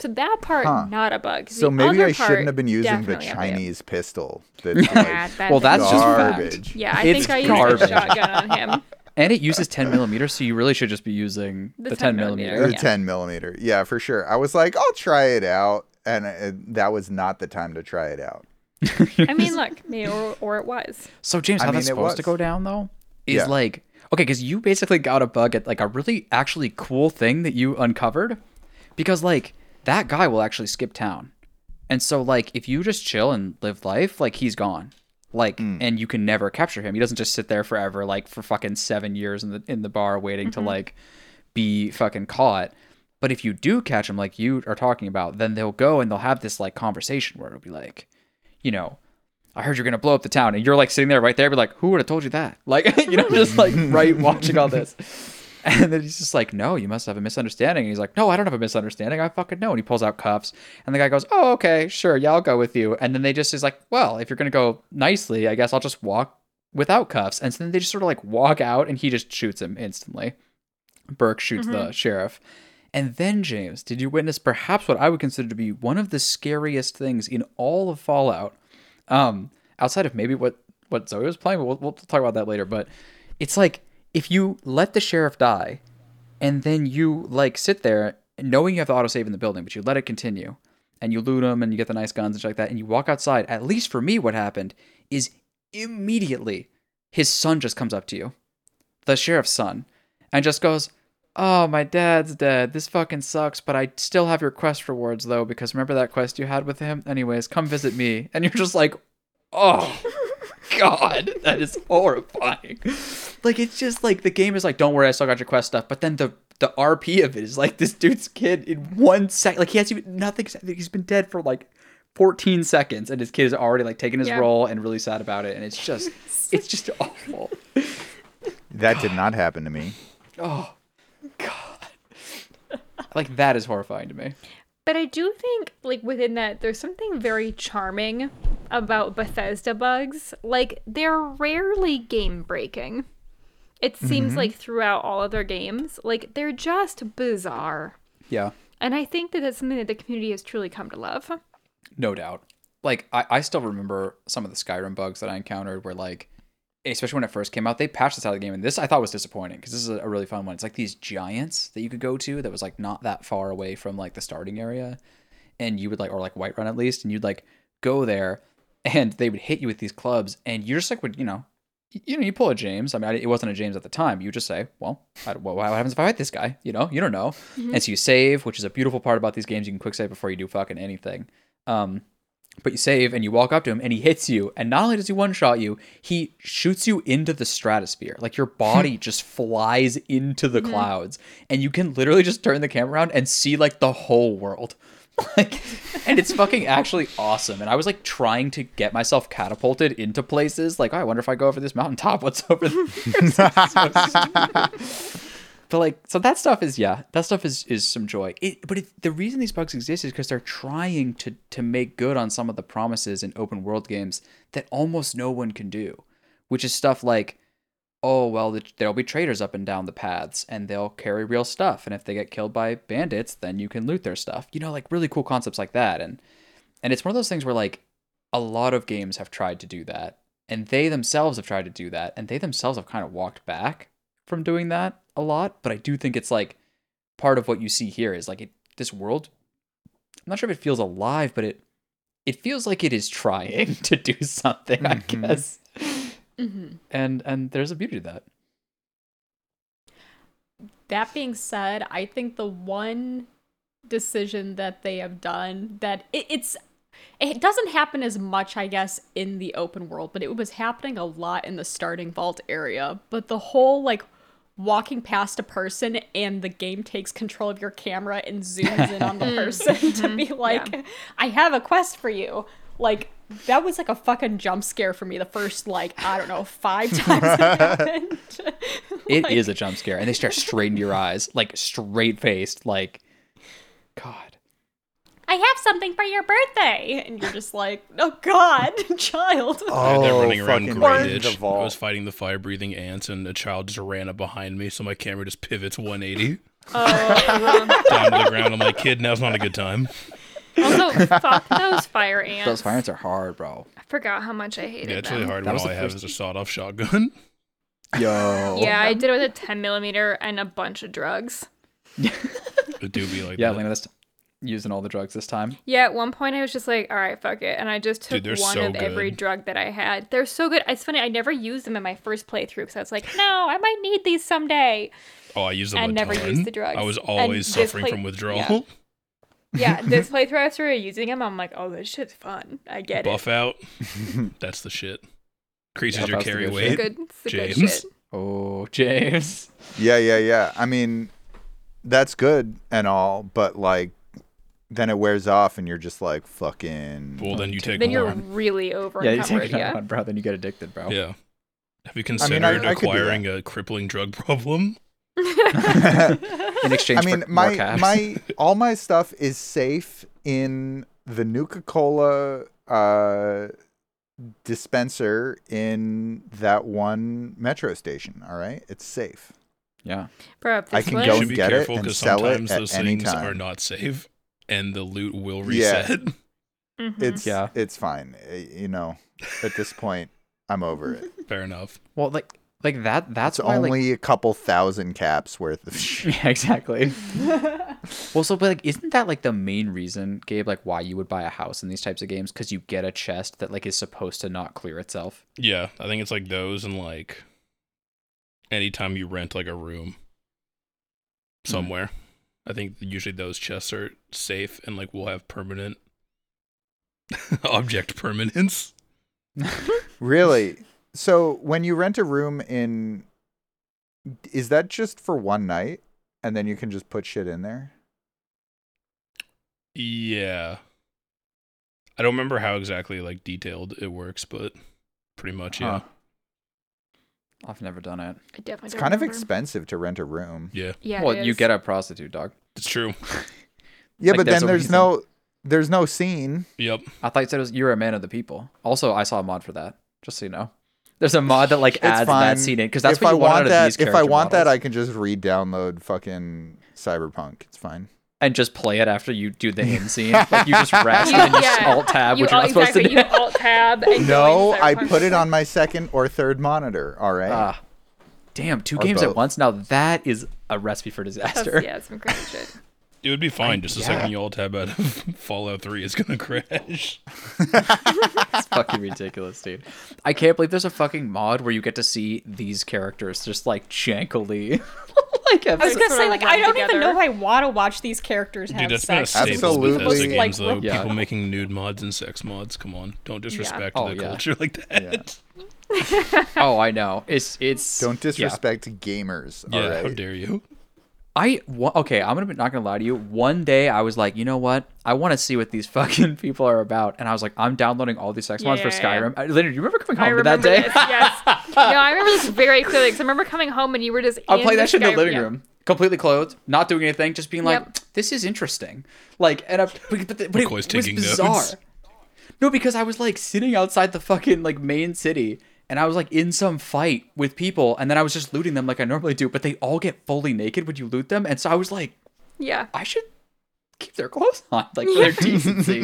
So that part, Huh. not a bug. so The maybe other I shouldn't have been using the definitely a bug. Chinese pistol. That's Yeah, like that Well, thing- that's just fact. garbage. yeah. I It's think I used garbage. a shotgun on him. And it uses 10 millimeters, so you really should just be using the, The 10, 10 millimeter, millimeter. The yeah. 10 millimeter. Yeah, for sure. I was like, I'll try it out. And uh, that was not the time to try it out. I mean, look, maybe, or, or it was. So James, I how mean, that's it supposed to go down though is Yeah. like okay, because you basically got a bug at like a really actually cool thing that you uncovered, because like that guy will actually skip town, and so like if you just chill and live life, like he's gone, like mm. and you can never capture him. He doesn't just sit there forever, like for fucking seven years in the in the bar waiting to mm-hmm. like be fucking caught. But if you do catch him, like you are talking about, then they'll go and they'll have this like conversation where it'll be like, you know, I heard you're gonna blow up the town, and you're like sitting there right there, be like, who would have told you that? Like, you know, just like right watching all this. And then he's just like, no, you must have a misunderstanding. And he's like, no, I don't have a misunderstanding. I fucking know. And he pulls out cuffs. And the guy goes, oh, okay, sure. Yeah, I'll go with you. And then they just is like, well, if you're going to go nicely, I guess I'll just walk without cuffs. And so then they just sort of like walk out and he just shoots him instantly. Burke shoots the sheriff. And then, James, did you witness perhaps what I would consider to be one of the scariest things in all of Fallout? Um, outside of maybe what what Zoe was playing, but we'll, we'll talk about that later. But it's like if you let the sheriff die, and then you like sit there knowing you have the autosave in the building, but you let it continue, and you loot them and you get the nice guns and shit like that, and you walk outside. At least for me, what happened is immediately his son just comes up to you, the sheriff's son, and just goes. Oh, my dad's dead. This fucking sucks, but I still have your quest rewards though, because remember that quest you had with him? Anyways, come visit me. And you're just like, oh, God, that is horrifying. Like, it's just like the game is like, don't worry, I still got your quest stuff. But then the the RP of it is like this dude's kid in one sec. Like, he has even nothing. He's been dead for like 14 seconds, and his kid is already like taking his Yeah. role and really sad about it. And it's just, it's just awful. That did not happen to me. Oh, God. Like, that is horrifying to me. But I do think, like, within that, there's something very charming about Bethesda bugs. Like, they're rarely game breaking. It seems mm-hmm. like throughout all of their games, like, they're just bizarre. Yeah. And I think that that's something that the community has truly come to love. No doubt. Like I, I still remember some of the Skyrim bugs that I encountered where like especially when it first came out, they patched this out of the game and this I thought was disappointing because this is a, a really fun one. It's like these giants that you could go to that was like not that far away from like the starting area. And you would like or like Whiterun at least, and you'd like go there and they would hit you with these clubs and you're just like would, you know, you know, you pull a James. I mean, it wasn't a James at the time. You just say, well, I, what, what happens if I hit this guy? You know, you don't know. And so you save, which is a beautiful part about these games. You can quick save before you do fucking anything. Um, but you save and you walk up to him and he hits you. And not only does he one shot you, he shoots you into the stratosphere. Like your body just flies into the clouds. And you can literally just turn the camera around and see like the whole world. Like, and it's fucking actually awesome. And I was like trying to get myself catapulted into places. Like, oh, I wonder if I go over this mountaintop, what's over there? but like, so that stuff is yeah, that stuff is is some joy. It, but it, the reason these bugs exist is because they're trying to to make good on some of the promises in open world games that almost no one can do, which is stuff like oh well the, there'll be traders up and down the paths and they'll carry real stuff and if they get killed by bandits then you can loot their stuff you know like really cool concepts like that and and it's one of those things where like a lot of games have tried to do that and they themselves have tried to do that and they themselves have kind of walked back from doing that a lot but i do think it's like part of what you see here is like it, this world i'm not sure if it feels alive but it it feels like it is trying to do something i Mhm. guess Mm-hmm. and and there's a beauty to that That being said, I think the one decision that they have done that it, it's it doesn't happen as much, I guess, in the open world, but it was happening a lot in the starting vault area. But the whole like walking past a person and the game takes control of your camera and zooms in on the person to be like, I have a quest for you. Like that was like a fucking jump scare for me the first like, I don't know, five times it happened. It is a jump scare, and they stare straight into your eyes, like straight faced, like God. I have something for your birthday. And you're just like, oh God, child. Yeah, they're Oh, running around fucking Grey in Ditch. the I was fighting the fire breathing ants, and a child just ran up behind me, so my camera just pivots 180 Oh, down to the ground. I'm like, kid, now's not a good time. Also, fuck those fire ants. Those fire ants are hard, bro. I forgot how much I hated Yeah, it's them. really hard That when was all the I have first- is a sawed off shotgun. Yo. Yeah, I did it with a 10 millimeter and a bunch of drugs. it do be like Yeah, that. Lena, that's using all the drugs this time. Yeah, at one point I was just like, all right, fuck it. And I just took Dude, they're one so of every good. drug that I had. They're so good. It's funny, I never used them in my first playthrough because I was like, no, I might need these someday. Oh, I used them and never ton. used the drugs. I was And always this suffering play- from withdrawal. Yeah. Yeah, this playthrough I started using them. I'm like, oh, this shit's fun. I get Buff it. Buff out. That's the shit. Increases Buff your carry good weight. Good, it's good James. shit. Oh, James. Yeah, yeah, yeah. I mean, that's good and all, but like, then it wears off, and you're just like fucking. Well, then you take it. Then more. you're really over Yeah, you take another Yeah. one, bro. Then you get addicted, bro. Yeah. Have you I considered mean, I- I acquiring a crippling drug problem? In exchange I mean, for more my caps. my all my stuff is safe in the Nuka Cola uh, dispenser in that one metro station. All right, it's safe. yeah. Bro, I can was- go you should and be get it careful and because sell it sometimes at those any things time. are not safe and the loot will Yeah. reset. Mhm. It's Yeah. it's fine. Uh, You know, at this point, I'm over it. Fair enough. Well, like like that. That's It's why, like, only a couple thousand caps worth of shit. Yeah, exactly. well, so but like, isn't that like the main reason, Gabe, like why you would buy a house in these types of games? Because you get a chest that like is supposed to not clear itself. Yeah, I think it's like those and like anytime you rent like a room hmm. somewhere. I think usually those chests are safe and like will have permanent object permanence. Really? So when you rent a room in, is that just for one night, and then you can just put shit in there? Yeah. I don't remember how exactly like detailed it works, but pretty much yeah. Huh. I've never done it. I definitely It's don't kind of expensive to rent a room. Yeah, Yeah, well, you get a prostitute dog. it's true. Yeah, Like, but then there's reason. no there's no scene. Yep. I thought you said it was, you were a man of the people. Also, I saw a mod for that. Just so you know, there's a mod that like adds that scene in because that's if what I you want, out want of that, these if I character want that, I can just re-download fucking Cyberpunk. It's fine. and just play it after you do the end scene. Like you just rest You- and then you yeah. alt tab, which you're alt- not supposed to do. You alt tab. No, I put it on my second or third monitor. All right. Ah, damn, two Or games both. at once. Now that is a recipe for That's, disaster. yeah, some crazy shit. It would be fine. Just the yeah. second you all tab out of Fallout 3 is gonna crash. It's fucking ridiculous, dude. I can't believe there's a fucking mod where you get to see these characters just like jankily. like I was gonna say, like, I don't even know if I want to watch these characters have Dude, that's been a sex. staple Absolutely. of Bethesda Like, games, though. Yeah. People making nude mods and sex mods. Come on, don't disrespect Oh, the yeah. culture like that. oh, I know. It's it's Don't yeah. disrespect gamers. Yeah, all how dare you? I okay. I'm gonna be not gonna lie to you. One day I was like, you know what? I want to see what these fucking people are about, and I was like, I'm downloading all these sex mods for Yeah, yeah, yeah. Skyrim. I, Leonard, you remember coming home to remember that day? this. Yes. No, I remember this very clearly. Because I remember coming home and you were just. I'm in that shit in the Skyrim- living yeah. room, completely clothed, not doing anything, just being like, Yep. "This is interesting." Like, and I, but, but, but it was taking bizarre. notes. No, because I was like sitting outside the fucking like main city, and I was like in some fight with people, and then I was just looting them like I normally do, but they all get fully naked when you loot them, and so I was like, Yeah. I should keep their clothes on, like for their decency,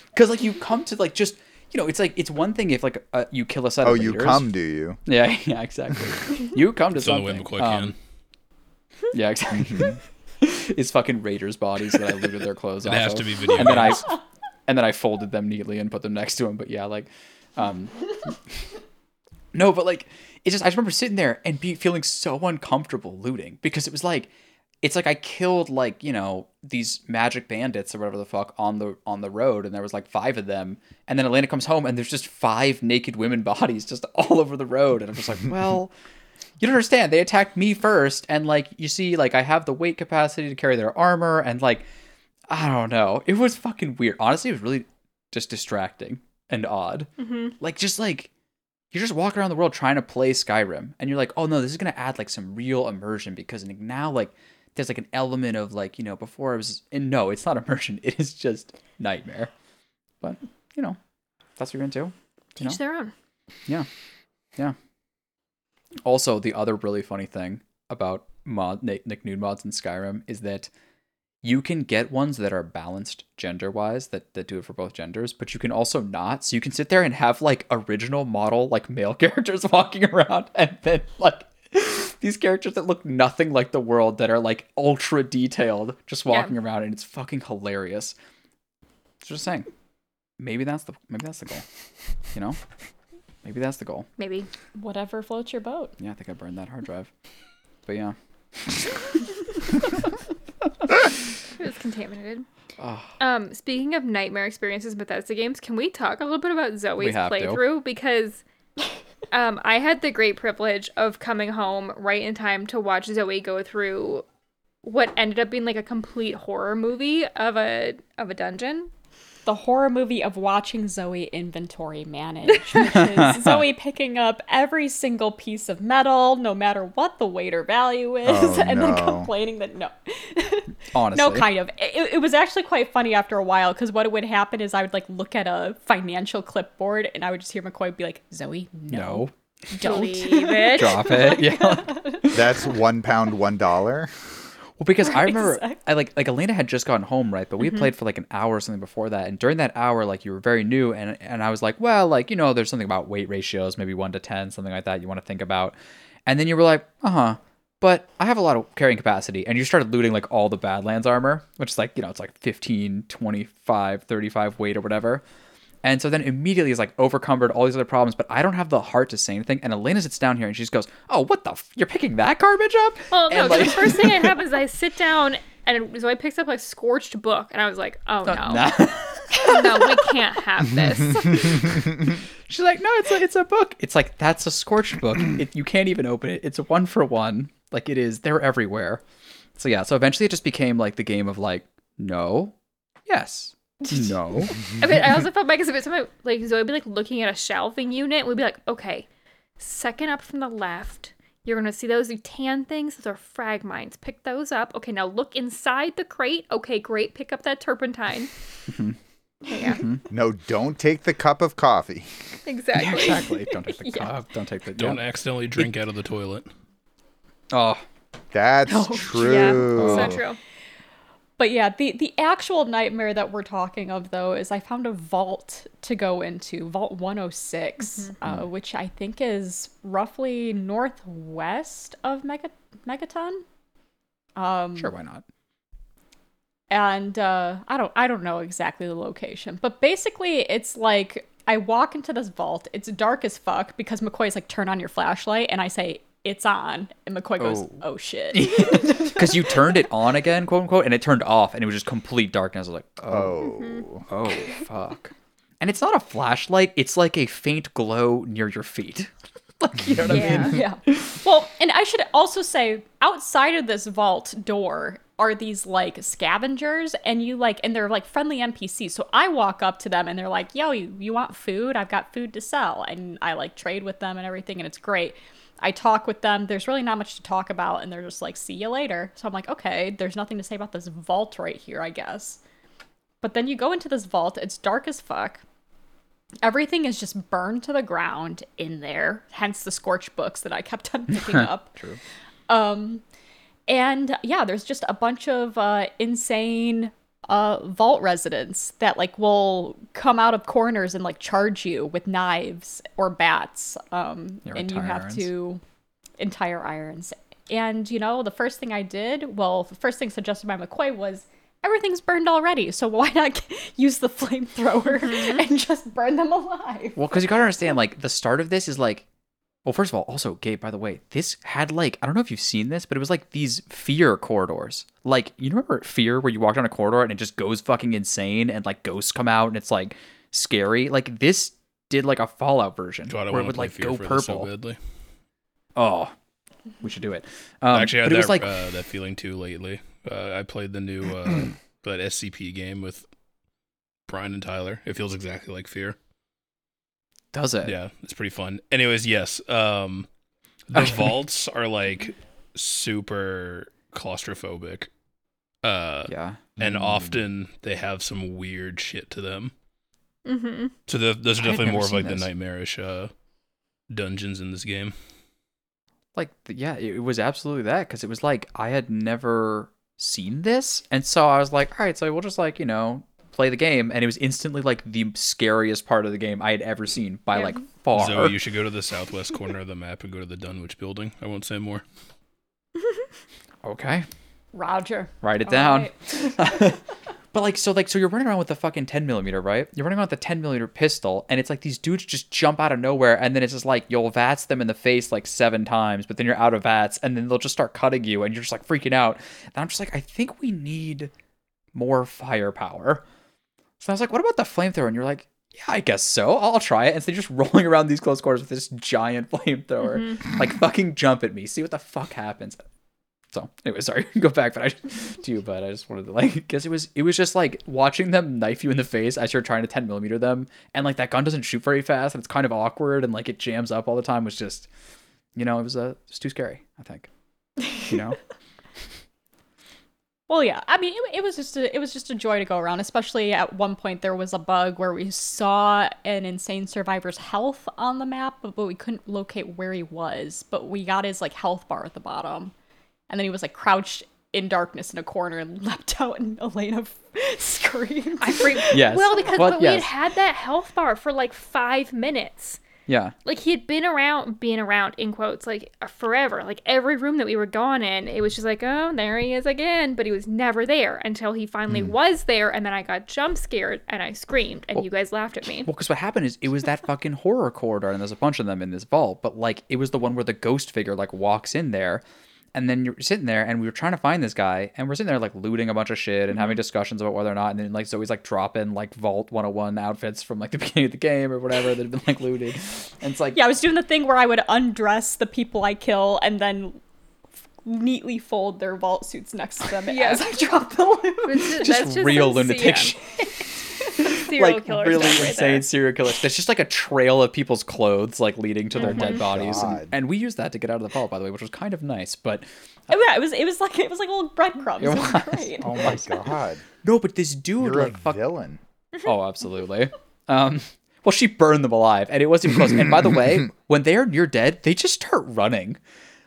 because like you come to like just. You know, it's like it's one thing if like uh, you kill a set Oh, of you leaders. come, do you? Yeah, yeah, exactly. you come to It's the only something. way McCoy Um, can. yeah, exactly. it's fucking raiders' bodies that I looted their clothes It off has of. to be video and then I and then I folded them neatly and put them next to him. But yeah, like, um, no, but like, it's just I just remember sitting there and be feeling so uncomfortable looting because it was like, it's like I killed like you know these magic bandits or whatever the fuck on the on the road, and there was like five of them, and then Elena comes home and there's just five naked women bodies just all over the road, and I'm just like, well. You don't understand. They attacked me first, and like you see, like I have the weight capacity to carry their armor, and like I don't know. It was fucking weird. Honestly, it was really just distracting and odd. Mm-hmm. Like just like you're just walking around the world trying to play Skyrim, and you're like, oh no, this is gonna add like some real immersion because now like there's like an element of like you know before it was and no, it's not immersion. It is just nightmare. But you know, that's what you're into. You know? Their own. Yeah. Yeah. Also, the other really funny thing about mod Nick, Nick Nude mods in Skyrim is that you can get ones that are balanced gender wise that, that do it for both genders, but you can also not. So you can sit there and have like original model like male characters walking around and then like these characters that look nothing like the world that are like ultra detailed just Yeah. walking around and it's fucking hilarious. Just saying. Maybe that's the maybe that's the goal. You know? Maybe that's the goal. Maybe. Whatever floats your boat. Yeah, I think I burned that hard drive. But yeah. It was contaminated. Oh, Um, speaking of nightmare experiences Bethesda games, can we talk a little bit about Zoe's have to. playthrough? Because um, I had the great privilege of coming home right in time to watch Zoe go through what ended up being like a complete horror movie of a of a dungeon. The horror movie of watching Zoe inventory manage, which is Zoe picking up every single piece of metal, no matter what the weight or value is, Oh, and then complaining that no, honestly. no, kind of. It, it was actually quite funny after a while because what would happen is I would like look at a financial clipboard and I would just hear McCoy be like, "Zoe, no, No. don't." Leave it. Drop it. Yeah. That's one pound, one dollar. Well, because I remember, Exactly. I like like Elena had just gotten home, right? But we had played for like an hour or something before that, and during that hour, like you were very new, and and I was like, well, like you know, there's something about weight ratios, maybe one to ten, something like that, you want to think about, and then you were like, uh huh. But I have a lot of carrying capacity, and you started looting like all the Badlands armor, which is like you know, it's like 15, 25, 35 weight or whatever. And so then immediately is like overcumbered all these other problems, but I don't have the heart to say anything. And Elena sits down here and she just goes, "Oh, what the? F- you're picking that garbage up?" Well, no, like- the first thing that happens is I sit down and Zoe picks up a scorched book, and I was like, oh, oh no, Nah. Oh, no, we can't have this. She's like, no, it's a, it's a book. It's like that's a scorched book. It, you can't even open it. It's a one for one. Like it is. They're everywhere. So yeah. So eventually, it just became like the game of like, no, yes, no. I mean, I also felt bad because if it's something like Zoe would be like looking at a shelving unit, we'd be like, okay, second up from the left, you're gonna see those tan things. Those are frag mines. Pick those up. Okay, now look inside the crate. Okay, great. Pick up that turpentine. Mm-hmm. yeah, mm-hmm. No, don't take the cup of coffee. exactly. exactly. Don't take the Yeah. cup. Don't take the. Don't yeah. accidentally drink out of the toilet. Oh, That's Oh, Yeah, true. Oh. so true. But yeah, the the actual nightmare that we're talking of though is I found a vault to go into, Vault 106, uh, which I think is roughly northwest of Mega Megaton. Um, sure. Why not? and uh, I don't I don't know exactly the location, but basically it's like I walk into this vault. It's dark as fuck because McCoy's like, "Turn on your flashlight," and I say, "It's on," and McCoy goes, Oh. "Oh, shit." Because you turned it on again, quote unquote, and it turned off, and it was just complete darkness. I was like, oh, Oh. oh, fuck. And it's not a flashlight; it's like a faint glow near your feet. like you know what I mean? yeah. Well, and I should also say, outside of this vault door are these like scavengers, and you like, and they're like friendly NPCs. So I walk up to them, and they're like, "Yo, you, you want food? I've got food to sell," and I like trade with them and everything, and it's great. I talk with them. There's really not much to talk about, and they're just like, "See you later." So I'm like, "Okay, there's nothing to say about this vault right here, I guess." But then you go into this vault. It's dark as fuck everything is just burned to the ground in there hence the scorch books that i kept on picking up True. um and yeah there's just a bunch of uh insane uh vault residents that like will come out of corners and like charge you with knives or bats um Your and you have irons. to entire irons. And you know the first thing i did well the first thing suggested by mccoy was everything's burned already so why not use the flamethrower and just burn them alive? Well, because you gotta understand, like the start of this is like, well, first of all, also, Gabe, by the way, this had like I don't know if you've seen this, but it was like these fear corridors. Like you remember Fear, where you walk down a corridor and it just goes fucking insane, and like ghosts come out and it's like scary. Like this did like a Fallout version God, where it would like go so purple. badly. oh, we should do it. Um, I actually had that was like uh, that feeling too lately. Uh, I played the new uh, that SCP game with Brian and Tyler. It feels exactly like Fear. Does it? Yeah, it's pretty fun. Anyways, yes. Um, the vaults are like super claustrophobic. Uh, Yeah. and Mm. often they have some weird shit to them. Mm-hmm. So the, those are definitely more of seen like the nightmarish uh, dungeons in this game. like yeah it was absolutely that because it was like i had never seen this and so i was like all right so we'll just like you know play the game and it was instantly like the scariest part of the game i had ever seen by Yeah. like far Zoe, you should go to the southwest corner of the map and go to the Dunwich building. I won't say more. okay roger write it All down right. but like so like so you're running around with the fucking 10 millimeter right you're running around with the 10 millimeter pistol and it's like these dudes just jump out of nowhere and then it's just like you'll vats them in the face like seven times but then you're out of vats and then they'll just start cutting you and you're just like freaking out and i'm just like i think we need more firepower so i was like what about the flamethrower? And you're like yeah i guess so. I'll try it. And so they're just rolling around these close quarters with this giant flamethrower. Like fucking jump at me. See what the fuck happens. So anyway, sorry, go back, but I to you, but I just wanted to like guess it was it was just like watching them knife you in the face as you're trying to 10 millimeter them, and like that gun doesn't shoot very fast, and it's kind of awkward, and like it jams up all the time. Was just, you know, it was uh, just too scary. I think, you know, Well, yeah. I mean, it, it was just a, it was just a joy to go around. Especially at one point, there was a bug where we saw an insane survivor's health on the map, but, but we couldn't locate where he was. But we got his like health bar at the bottom, and then he was like crouched in darkness in a corner and leapt out, and Elena screamed. I freak. Yes. Well, because Well, but we had had that health bar for like five minutes. Yeah, Like he had been around, being around in quotes, like forever. Like every room that we were gone in, it was just like, oh, there he is again. But he was never there until he finally Hmm. was there, and then I got jump scared and I screamed, and you guys laughed at me. Well, because what happened is it was that fucking horror corridor, and there's a bunch of them in this vault. But like, it was the one where the ghost figure like walks in there, and then you're sitting there, and we were trying to find this guy, and we're sitting there like looting a bunch of shit and Mm-hmm. having discussions about whether or not, and then like Zoe's like dropping like Vault 101 outfits from like the beginning of the game or whatever that had been like looted, and it's like yeah, I was doing the thing where I would undress the people I kill and then neatly fold their vault suits next to them Yeah. as I drop the loot. It's just, real lunatic shit. Serial like killer really right insane there. serial killers. There's just like a trail of people's clothes like leading to their Mm-hmm. dead bodies, and, and we used that to get out of the vault, by the way, which was kind of nice. But Oh, yeah, it was it was like it was like little breadcrumbs. It It was was. great. Oh my god. no, but this dude You're a like fuck. villain. Oh, absolutely. Um, well, she burned them alive, and it wasn't close. And by the way, when they are near dead, they just start running.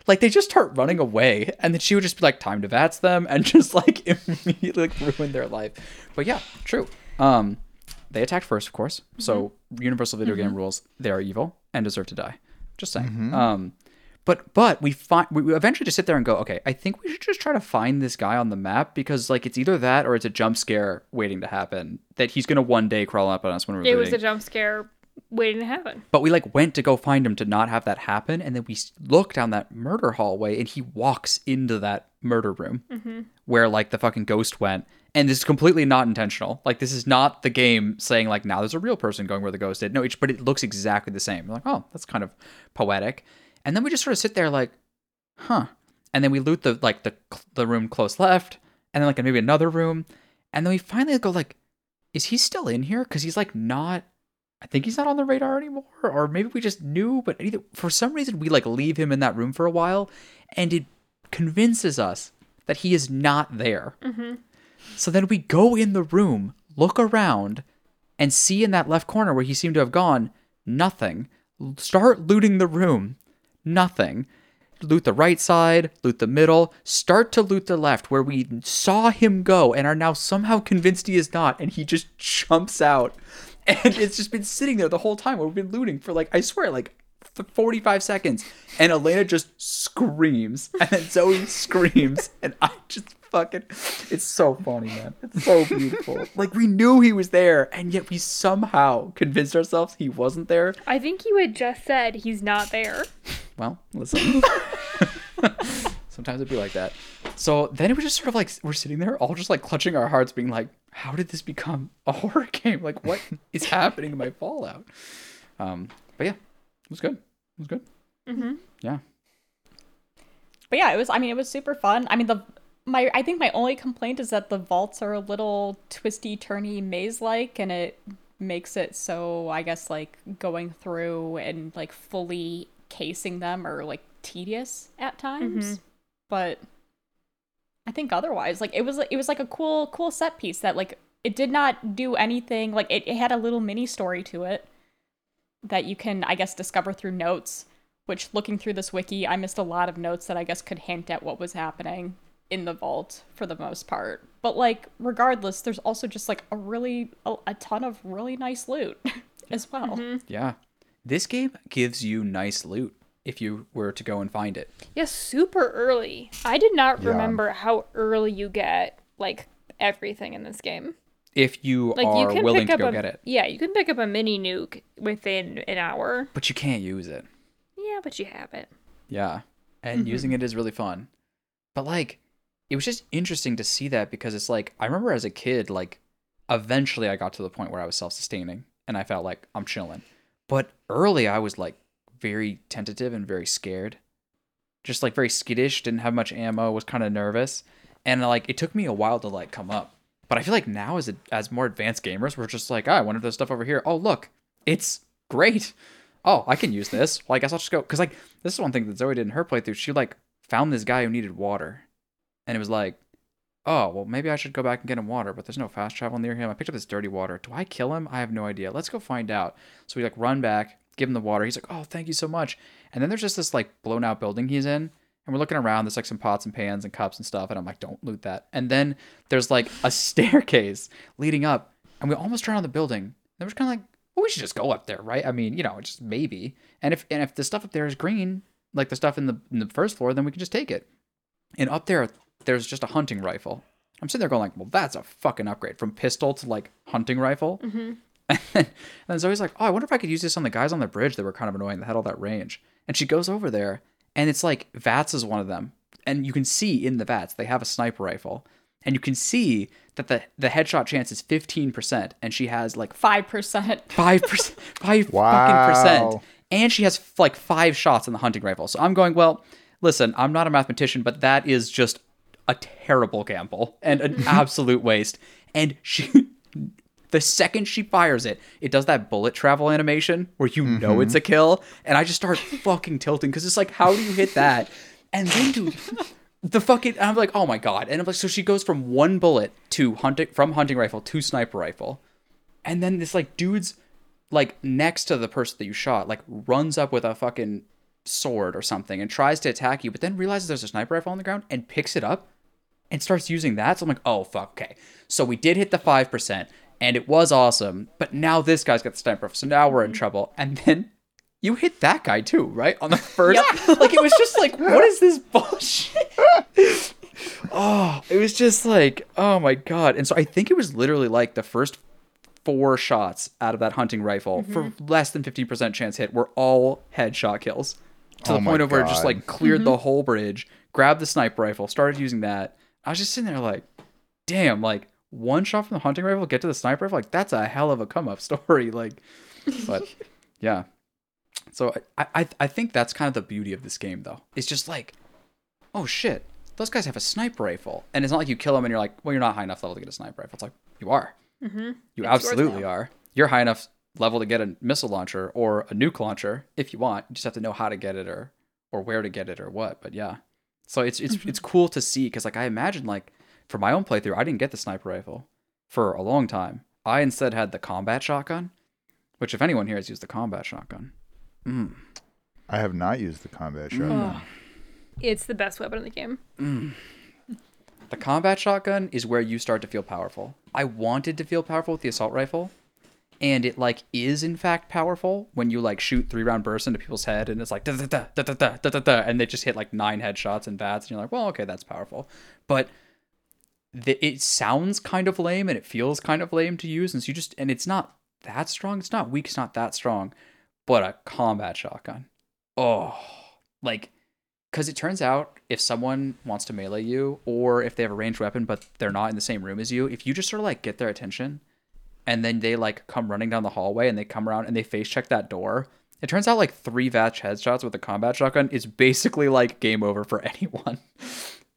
Like they just start running away, and then she would just be like, "Time to vats them," and just like immediately like, ruin their life. But yeah, true. Um, they attacked first, of course. So mm-hmm. universal video game mm-hmm. rules: they are evil and deserve to die. Just saying. Mm-hmm. Um, But but we find we we eventually just sit there and go, okay, I think we should just try to find this guy on the map because like it's either that or it's a jump scare waiting to happen that he's gonna one day crawl up on us when we're It was a jump scare waiting to happen. But we like went to go find him to not have that happen, and then we look down that murder hallway, and he walks into that murder room where like the fucking ghost went, and this is completely not intentional. Like this is not the game saying like now there's a real person going where the ghost did. No, but it looks exactly the same. We're like, oh, that's kind of poetic, and then we just sort of sit there like, huh, and then we loot the like the the room close left, and then like maybe another room, and then we finally go like, is he still in here? Because he's like not. I think he's not on the radar anymore, or maybe we just knew, but either for some reason we like leave him in that room for a while, and it convinces us that he is not there. Mm-hmm. So then we go in the room, look around, and see in that left corner where he seemed to have gone, nothing. Start looting the room, nothing. Loot the right side, loot the middle, start to loot the left where we saw him go and are now somehow convinced he is not, and he just jumps out. And it's just been sitting there the whole time where we've been looting for like, I swear, like f- 45 seconds. And Elena just screams, and then Zoe screams, and I just fucking. It's so funny, man. It's so beautiful. Like, we knew he was there, and yet we somehow convinced ourselves he wasn't there. I think you had just said he's not there. Well, listen. Sometimes it'd be like that. So then it was just sort of like we're sitting there, all just like clutching our hearts, being like, "How did this become a horror game? Like, what is happening to my Fallout?" Um, but yeah, it was good. It was good. Mm-hmm. Yeah. But yeah, it was. I mean, it was super fun. I mean, the my I think my only complaint is that the vaults are a little twisty, turny, maze like, and it makes it so I guess like going through and like fully casing them are like tedious at times. Mm-hmm. But I think otherwise, like it was it was like a cool cool set piece that like it did not do anything. Like it, it had a little mini story to it that you can I guess discover through notes which looking through this wiki, I missed a lot of notes that I guess could hint at what was happening in the vault for the most part. But like regardless, there's also just like a really a, a ton of really nice loot as well. Mm-hmm. Yeah. This game gives you nice loot if you were to go and find it. Yeah, super early. I did not Yeah. remember how early you get like everything in this game. If you Like are you can willing to go a get it. yeah, you can pick up a mini nuke within an hour. But you can't use it. Yeah, but you have it. Yeah. And mm-hmm. using it is really fun. But like it was just interesting to see that because it's like I remember as a kid like eventually I got to the point where I was self-sustaining and I felt like I'm chilling. But early I was like very tentative and very scared. Just like very skittish, didn't have much ammo, was kind of nervous. And like it took me a while to like come up. But I feel like now as a, as more advanced gamers, we're just like, oh, I wonder there's stuff over here. Oh, look, it's great. Oh, I can use this. Well, I guess I'll just go. Cause like this is one thing that Zoe did in her playthrough. She like found this guy who needed water, and it was like, oh, well, maybe I should go back and get him water. But there's no fast travel near him. I picked up this dirty water. Do I kill him? I have no idea. Let's go find out. So we like run back, give him the water. He's like, oh, thank you so much. And then there's just this like blown out building he's in. And we're looking around. There's like some pots and pans and cups and stuff. And I'm like, don't loot that. And then there's like a staircase leading up. And we almost turn on the building. And we're kind of like, well, we should just go up there, right? I mean, you know, just maybe. And if and if the stuff up there is green, like the stuff in the in the first floor, then we can just take it. And up there, there's just a hunting rifle. I'm sitting there going like, well, that's a fucking upgrade from pistol to like hunting rifle. Mm-hmm. And then, and then Zoe's like, oh, I wonder if I could use this on the guys on the bridge that were kind of annoying that had all that range. And she goes over there, and it's like Vats is one of them, and you can see in the Vats they have a sniper rifle, and you can see that the the headshot chance is 15%, and she has like Five percent. five percent, five Wow. fucking percent, and she has like five shots in the hunting rifle. So I'm going, well, listen, I'm not a mathematician, but that is just a terrible gamble and an absolute waste. And she, the second she fires it, it does that bullet travel animation where you know it's a mm-hmm. kill, and I just start fucking tilting because it's like, how do you hit that? And then do the fucking I'm like, oh my god. And I'm like, so she goes from one bullet to hunting from hunting rifle to sniper rifle. And then this like dude's like next to the person that you shot, like runs up with a fucking sword or something and tries to attack you, but then realizes there's a sniper rifle on the ground and picks it up and starts using that. So I'm like, oh fuck, okay. So we did hit the five percent and it was awesome, but now this guy's got the sniper rifle, so now we're in mm-hmm. trouble. And then you hit that guy too, right? On the first, like it was just like, what is this bullshit? oh, it was just like, oh my god. And so I think it was literally like the first four shots out of that hunting rifle for mm-hmm. less than 15% chance hit were all headshot kills. To Oh the point of where it just like cleared the mm-hmm. whole bridge, grabbed the sniper rifle, started using that. I was just sitting there like, damn, like one shot from the hunting rifle, get to the sniper rifle, like that's a hell of a come up story. Like, but yeah. So I, I I think that's kind of the beauty of this game though. It's just like, oh shit, those guys have a sniper rifle, and it's not like you kill them and you're like, well, you're not high enough level to get a sniper rifle. It's like you are. Mm-hmm. You absolutely are. You're high enough level to get a missile launcher or a nuke launcher if you want. You just have to know how to get it or or where to get it or what. But yeah, so it's it's it's cool to see because like I imagine like for my own playthrough, I didn't get the sniper rifle for a long time. I instead had the combat shotgun, which if anyone here has used the combat shotgun, mm, I have not used the combat shotgun. It's the best weapon in the game. The combat shotgun is where you start to feel powerful. I wanted to feel powerful with the assault rifle, and it like is in fact powerful when you like shoot three round bursts into people's head, and it's like da da da da da da da and they just hit like nine headshots and bats, and you're like, well, okay, that's powerful. But the, it sounds kind of lame, and it feels kind of lame to use, and so you just and it's not that strong. It's not weak. It's not that strong, but a combat shotgun. Oh, like because it turns out if someone wants to melee you or if they have a ranged weapon but they're not in the same room as you if you just sort of like get their attention and then they like come running down the hallway and they come around and they face check that door. It turns out like three Vats headshots with a combat shotgun is basically like game over for anyone.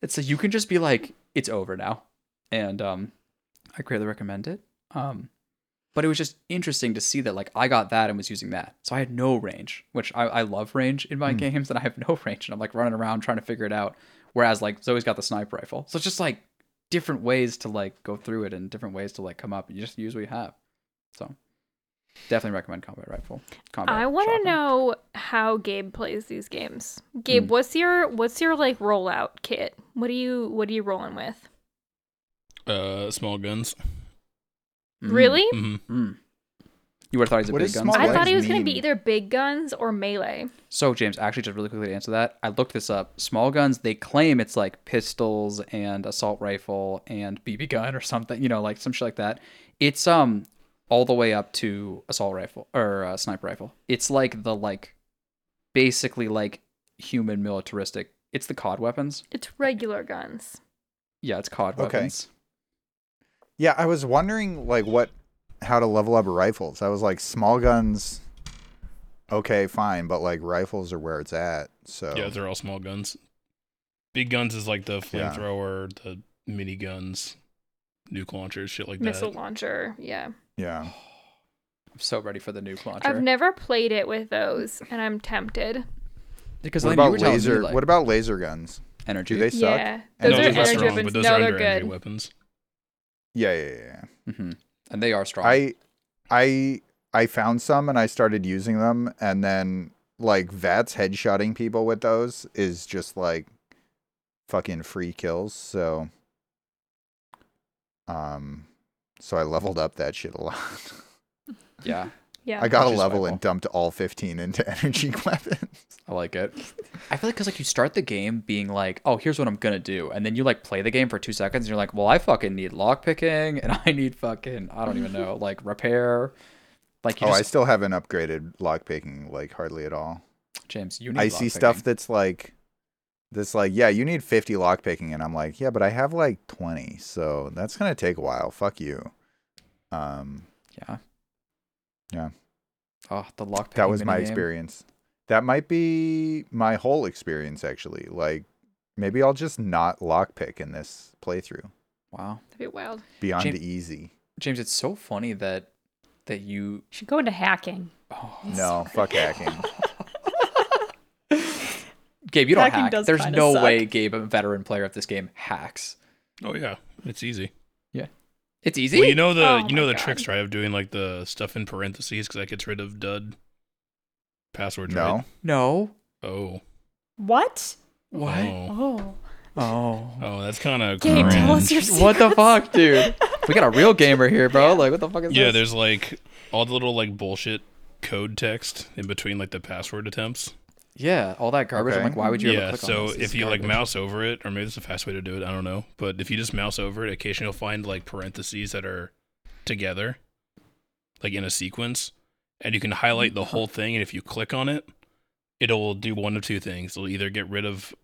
It's so you can just be like it's over now. And um i greatly recommend it. Um but it was just interesting to see that like I got that and was using that. So I had no range, which I, I love range in my games, and I have no range, and I'm like running around trying to figure it out. Whereas like Zoe's got the sniper rifle, so it's just like different ways to like go through it and different ways to like come up. You just use what you have. So definitely recommend combat rifle. Combat I want to shotgun. know how Gabe plays these games. Gabe, what's your what's your like rollout kit? What do you what are you rolling with? Uh, small guns. Mm, Really? hmm mm. You would have thought he's a What big is gun. small I guns thought he was going to mean? be either big guns or melee. So James, actually, just really quickly to answer that, I looked this up. Small guns, they claim it's like pistols and assault rifle and BB gun or something, you know, like some shit like that. It's um all the way up to assault rifle or uh, sniper rifle. It's like the like basically like human militaristic. It's the COD weapons. It's regular guns. Yeah, it's COD weapons. Okay. weapons. Yeah, I was wondering like what how to level up rifles. I was like small guns okay, fine, but like rifles are where it's at. So Yeah, they're all small guns. Big guns is like the Yeah. flamethrower, the mini guns, nuke launchers, shit like Missile that. Missile launcher. Yeah. yeah. I'm so ready for the nuke launcher. I've never played it with those and I'm tempted. because What Lane, you about were telling me, laser like, what about laser guns? energy? Do they suck? Yeah. Those no, are those those are energy strong, weapons. those no, are they're under energy good. weapons. Yeah, yeah, yeah. yeah. Mm-hmm. And they are strong. I I I found some and I started using them and then like Vats headshotting people with those is just like fucking free kills, so um so I leveled up that shit a lot. yeah, Yeah. I got a Which is level and dumped all 15 into energy weapons. I like it. I feel like because like you start the game being like, oh, here's what I'm gonna do, and then you like play the game for two seconds, and you're like, well, I fucking need lock picking, and I need fucking I don't even know like repair. Like you Oh, I still haven't upgraded lockpicking like hardly at all. James, you need. I see lock stuff that's like that's like, yeah, you need 50 lockpicking and I'm like, yeah, but I have like 20, so that's going to take a while. Fuck you. Um Yeah. Yeah. Oh, the lock. that was my minigame. experience. That might be my whole experience actually. Like maybe I'll just not lockpick in this playthrough. Wow, That'd be wild. Beyond Jam- easy. James, it's so funny that that you. You should go into hacking. Oh, No, fuck hacking. Gabe, you don't Hacking hack. There's no suck. way Gabe, a veteran player of this game, hacks. Oh yeah, it's easy. Yeah, it's easy. Well, you know the Oh you know the God. tricks, right? Of doing like the stuff in parentheses because that gets rid of dud passwords. No. Right? no. Oh. What? What? Oh. Oh. Oh. Oh, that's kind of Gabe, tell us your What the fuck, dude? We got a real gamer here, bro. Like, what the fuck is Yeah, this? there's like all the little like bullshit code text in between like the password attempts. Yeah, all that garbage. I'm like, why would you ever yeah, click so on this? This if is you like mouse over it, or maybe it's a fast way to do it, I don't know. But if you just mouse over it, occasionally you'll find like parentheses that are together, like in a sequence, and you can highlight the mm-hmm. whole thing. And if you click on it, it'll do one of two things. It'll either get rid of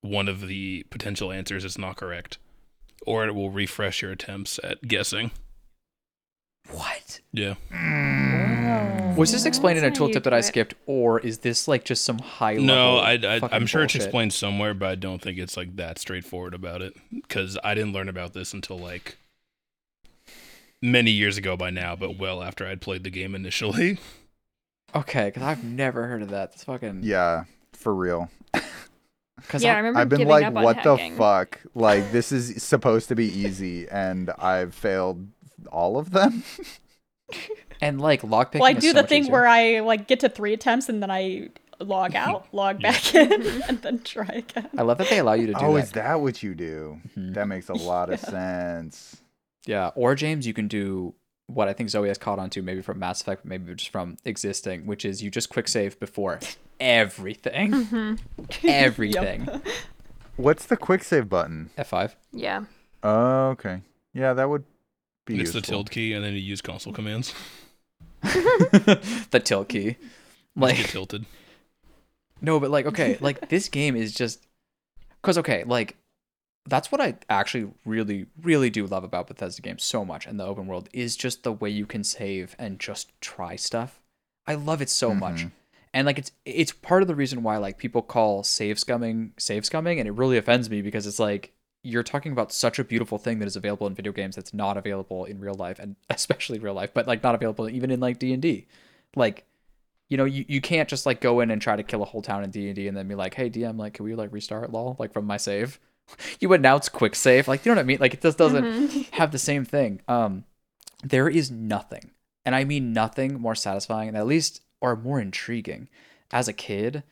one of the potential answers that's not correct, or it will refresh your attempts at guessing. What? Yeah. Was this explained in a That's how you tooltip that I skipped, or is this like just some high level? No, I, I, i'm sure it's explained somewhere, but I don't think it's like that straightforward about it. Because I didn't learn about this until like many years ago by now, but well after I'd played the game initially. Okay, because I've never heard of that. That's fucking. Yeah, for real. Cause Yeah, I I, remember I've been like, up on what the fuck? Like, this is supposed to be easy, and I've failed all of them. and like lockpicking. Well, I do so the thing easier. where I like get to three attempts and then I log out, log back in, and then try again. I love that they allow you to do that. oh, that. is that what you do? Mhm. That makes a lot of sense. Yeah, or James, you can do what I think Zoe has caught on to, maybe from Mass Effect, maybe just from existing, which is you just quick save before everything, Mm-hmm. everything. What's the quick save button? F5. Yeah. Oh, okay. Yeah, that would be it's useful. the tilde key, and then you use console commands. the tilt key. Like, get Like tilted. no, but like okay, like this game is just because okay, like that's what I actually really, really do love about Bethesda games so much and the open world is just the way you can save and just try stuff. I love it so much. Mhm. And like it's it's part of the reason why like people call save scumming save scumming and it really offends me because it's like you're talking about such a beautiful thing that is available in video games that's not available in real life and especially real life, but like not available even in like D&D. Like you know, you, you can't just like go in and try to kill a whole town in D&D and then be like, "Hey DM, like can we like restart lol like from my save?" you announce quick save, like you know what I mean? Like it just doesn't Mhm. have the same thing. Um, there is nothing, and I mean nothing more satisfying and at least or more intriguing as a kid,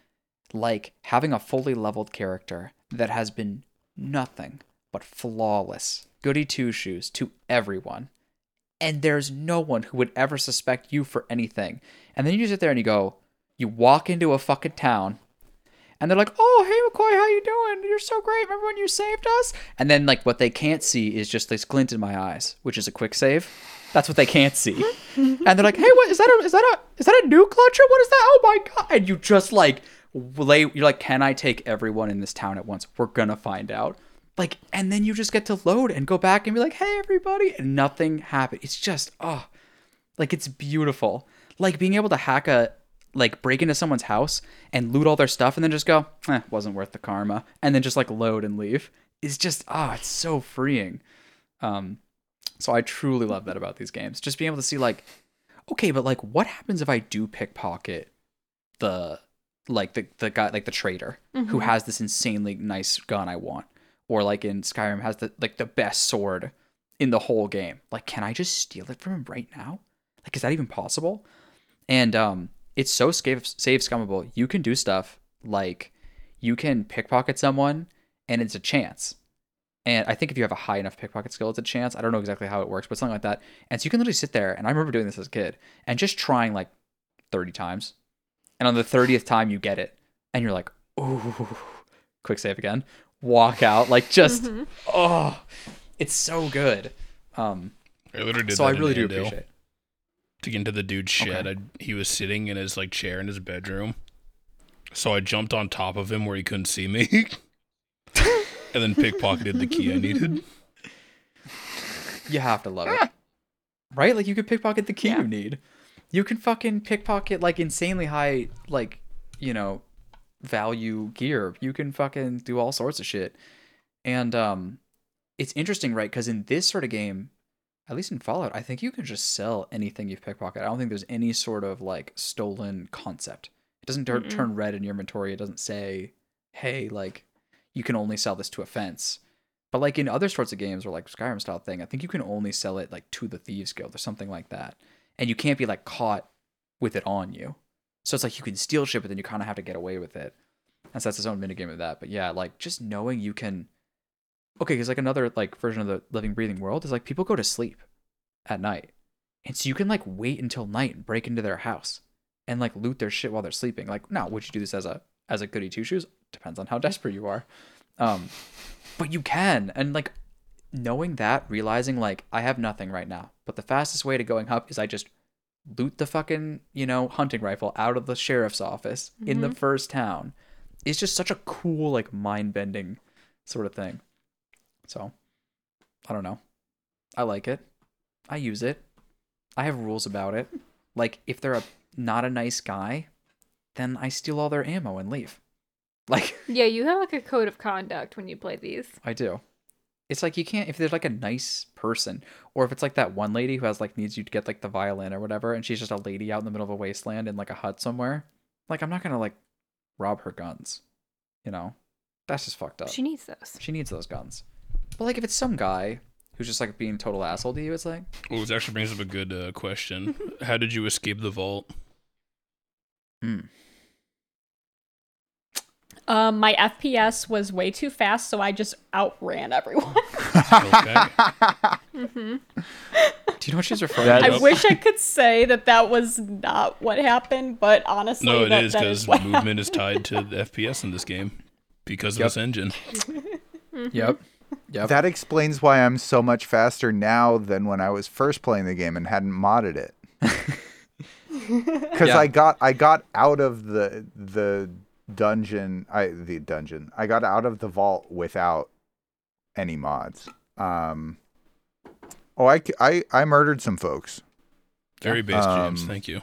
like having a fully leveled character that has been nothing but flawless, goody two shoes to everyone, and there's no one who would ever suspect you for anything. And then you sit there and you go, you walk into a fucking town and they're like, "Oh, hey McCoy, how you doing? You're so great. Remember when you saved us?" And then like what they can't see is just this glint in my eyes, which is a quick save. That's what they can't see. and they're like, "Hey, what is that? A, is that a is that a nuke launcher? What is that? Oh my god!" And you just like lay. You're like, "Can I take everyone in this town at once? We're gonna find out." Like, and then you just get to load and go back and be like, "Hey, everybody," and nothing happened. It's just oh, like it's beautiful. Like being able to hack a like break into someone's house and loot all their stuff and then just go, eh, wasn't worth the karma, and then just like load and leave. It's just ah, it's so freeing. Um, so I truly love that about these games. Just being able to see like, okay, but like, what happens if I do pickpocket the like the the guy like the trader who Mhm. has this insanely nice gun I want, or like in Skyrim has the like the best sword in the whole game. Like, can I just steal it from him right now? Like, is that even possible? And um, it's so save save scummable. You can do stuff like you can pickpocket someone, and it's a chance. And I think if you have a high enough pickpocket skill, it's a chance. I don't know exactly how it works, but something like that. And so you can literally sit there, and I remember doing this as a kid, and just trying like 30 times. And on the 30th time, you get it, and you're like, ooh, quick save again. Walk out, like just, Mhm. oh, it's so good. Um, I literally did so I that in really do appreciate it. To get into the dude's shed. Okay. I, he was sitting in his like chair in his bedroom, so I jumped on top of him where he couldn't see me, and then pickpocketed the key I needed. You have to love it. Right? Like you could pickpocket the key Yeah. you need. You can fucking pickpocket like insanely high like, you know, value gear. You can fucking do all sorts of shit. And um it's interesting, right? Cuz in this sort of game, at least in Fallout, I think you can just sell anything you've pickpocketed. I don't think there's any sort of like stolen concept. It doesn't tur- Mm-mm. turn red in your inventory. It doesn't say, "Hey, like you can only sell this to a fence." But like in other sorts of games or like Skyrim style thing, I think you can only sell it like to the Thieves Guild or something like that. And you can't be like caught with it on you. So it's like you can steal shit, but then you kind of have to get away with it. And so that's its own minigame of that. But yeah, like just knowing you can. Okay, because like another like version of the living breathing world is like people go to sleep at night, and so you can like wait until night and break into their house and like loot their shit while they're sleeping. Like, now would you do this as a as a goody two shoes? Depends on how desperate you are. Um, but you can, and like knowing that, realizing like I have nothing right now, but the fastest way to going up is I just loot the fucking you know hunting rifle out of the sheriff's office in the first town. It's just such a cool like mind bending sort of thing. So, I don't know. I like it. I use it. I have rules about it. Like if they're a not a nice guy, then I steal all their ammo and leave. Like Yeah, you have like a code of conduct when you play these. I do. It's like you can't if they're like a nice person, or if it's like that one lady who has like needs you to get like the violin or whatever, and she's just a lady out in the middle of a wasteland in like a hut somewhere. Like I'm not gonna like rob her guns, you know. That's just fucked up. She needs those. She needs those guns. But like if it's some guy who's just like being total asshole to you, it's like Well, this actually brings up a good uh, question. How did you escape the vault? hmm. Um, my FPS was way too fast, so I just outran everyone. Mm-hmm. Do you know what she's referring That- to? I Yep. wish I could say that that was not what happened, but honestly, No, it that, is because what movement is tied to the FPS in this game because of Yep. this engine. Yep. Yep. That explains why I'm so much faster now than when I was first playing the game and hadn't modded it. Because Yeah. I got I got out of the the dungeon I the dungeon I got out of the vault without any mods. Um. Oh, I murdered some folks. Very base James. Um, Thank you.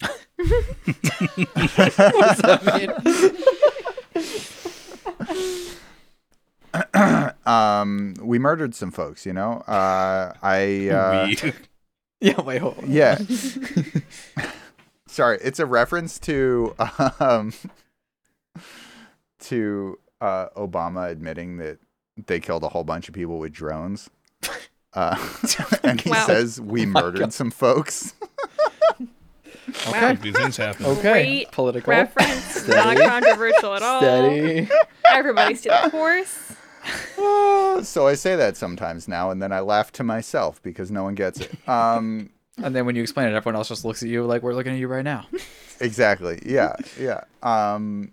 Um, we murdered some folks. You know. Uh, I. Uh, yeah. Wait. Hold on. Yeah. Sorry, it's a reference to um to uh Obama admitting that they killed a whole bunch of people with drones. Uh, and he Wow. says we murdered some folks. Okay. These things happen. Okay. Great Political. Reference, not controversial at all. Steady. Everybody stay the course. Uh, so I say that sometimes now, and then I laugh to myself because no one gets it. Um, And then when you explain it, everyone else just looks at you like we're looking at you right now. exactly. Yeah. Yeah. Um,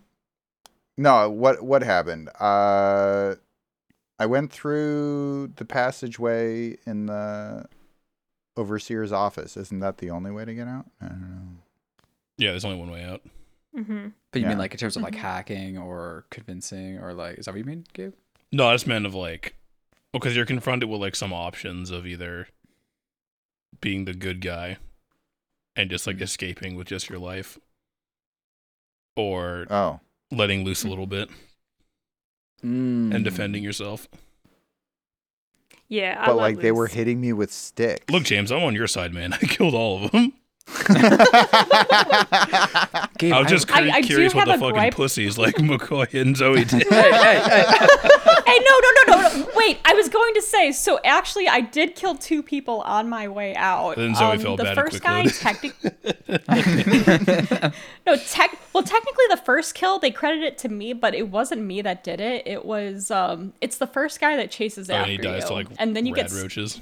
no. What What happened? Uh, I went through the passageway in the overseer's office. Isn't that the only way to get out? I don't know. Yeah, there's only one way out. Mm-hmm. But you mean like in terms of like hacking or convincing or like is that what you mean, Gabe? No, I just meant of like, because you're confronted with like some options of either being the good guy and just like escaping with just your life, or Oh. letting loose a little bit Mm. and defending yourself. Yeah, I But love like they were hitting me with sticks. Look, James, I'm on your side, man. I killed all of them. Gabe, I was just I- curi- I do curious what the fucking gripe. pussies like McCoy and Zoe did. hey, hey, hey. Hey, no, no, no, no, no. Wait, I was going to say. So actually, I did kill two people on my way out. Um, Then Zoe felt the bad and first guy, quick technically, no, tech. Well, technically, the first kill they credit it to me, but it wasn't me that did it. It was um, it's the first guy that chases Oh, and after he dies you, to like and then you rad get s- roaches.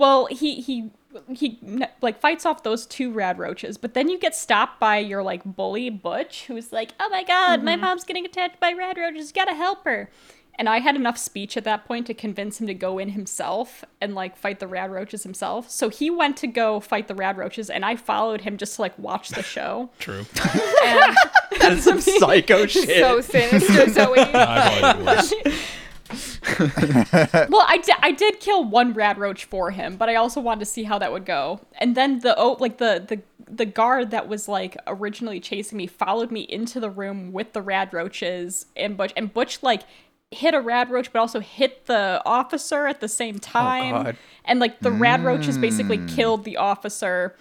Well, he he he like fights off those two rad roaches, but then you get stopped by your like bully Butch, who's like, "Oh my god, my mm-hmm. mom's getting attacked by rad roaches. You gotta help her." And I had enough speech at that point to convince him to go in himself and like fight the rad roaches himself. So he went to go fight the rad roaches, and I followed him just to like watch the show. True. And That's some psycho shit. so sinister, Zoe. I probably did worse. well, I did. I did kill one rad roach for him, but I also wanted to see how that would go. And then the oh, like the the the guard that was like originally chasing me followed me into the room with the rad roaches and Butch. And Butch like hit a rad roach, but also hit the officer at the same oh, time. God. and like the rad roaches basically hmm. killed the officer.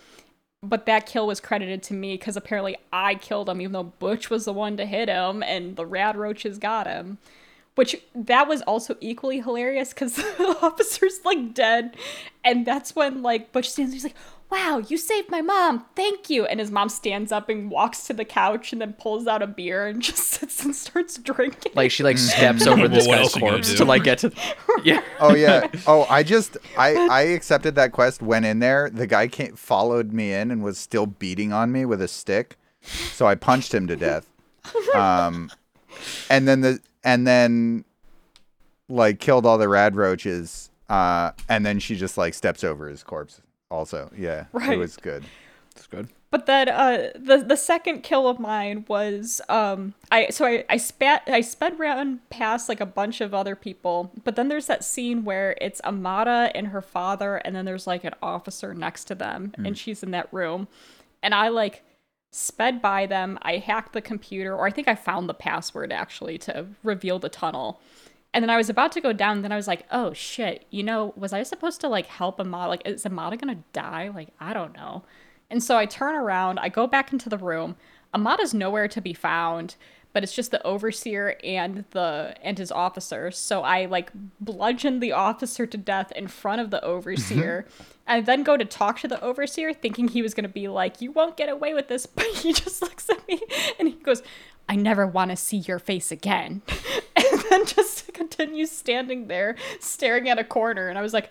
But that kill was credited to me because apparently I killed him, even though Butch was the one to hit him, and the rad roaches got him which that was also equally hilarious because the officer's like dead and that's when like butch stands he's like wow, you saved my mom. Thank you. And his mom stands up and walks to the couch and then pulls out a beer and just sits and starts drinking. Like she like steps over Well, this what guy's else are you gonna corpse to like get to. Yeah. Oh yeah. Oh, I just I I accepted that quest. Went in there. The guy came, followed me in and was still beating on me with a stick. So I punched him to death. Um, and then the and then like killed all the rad roaches. Uh, and then she just like steps over his corpse. Also, yeah, it was good. It's good. But then uh the the second kill of mine was um I so I, I spat I sped around past like a bunch of other people, but then there's that scene where it's Amata and her father and then there's like an officer next to them and she's in that room. And I like sped by them, I hacked the computer, or I think I found the password actually to reveal the tunnel. And then I was about to go down, then I was like, oh shit, you know, was I supposed to like help Amata? Like, is Amata gonna die? Like, I don't know. And so I turn around, I go back into the room. Amata's nowhere to be found, but it's just the overseer and the and his officer. So I like bludgeon the officer to death in front of the overseer. Mm-hmm. and then go to talk to the overseer thinking he was going to be like, "You won't get away with this." But he just looks at me and he goes, "I never want to see your face again." and then just continues standing there staring at a corner and I was like,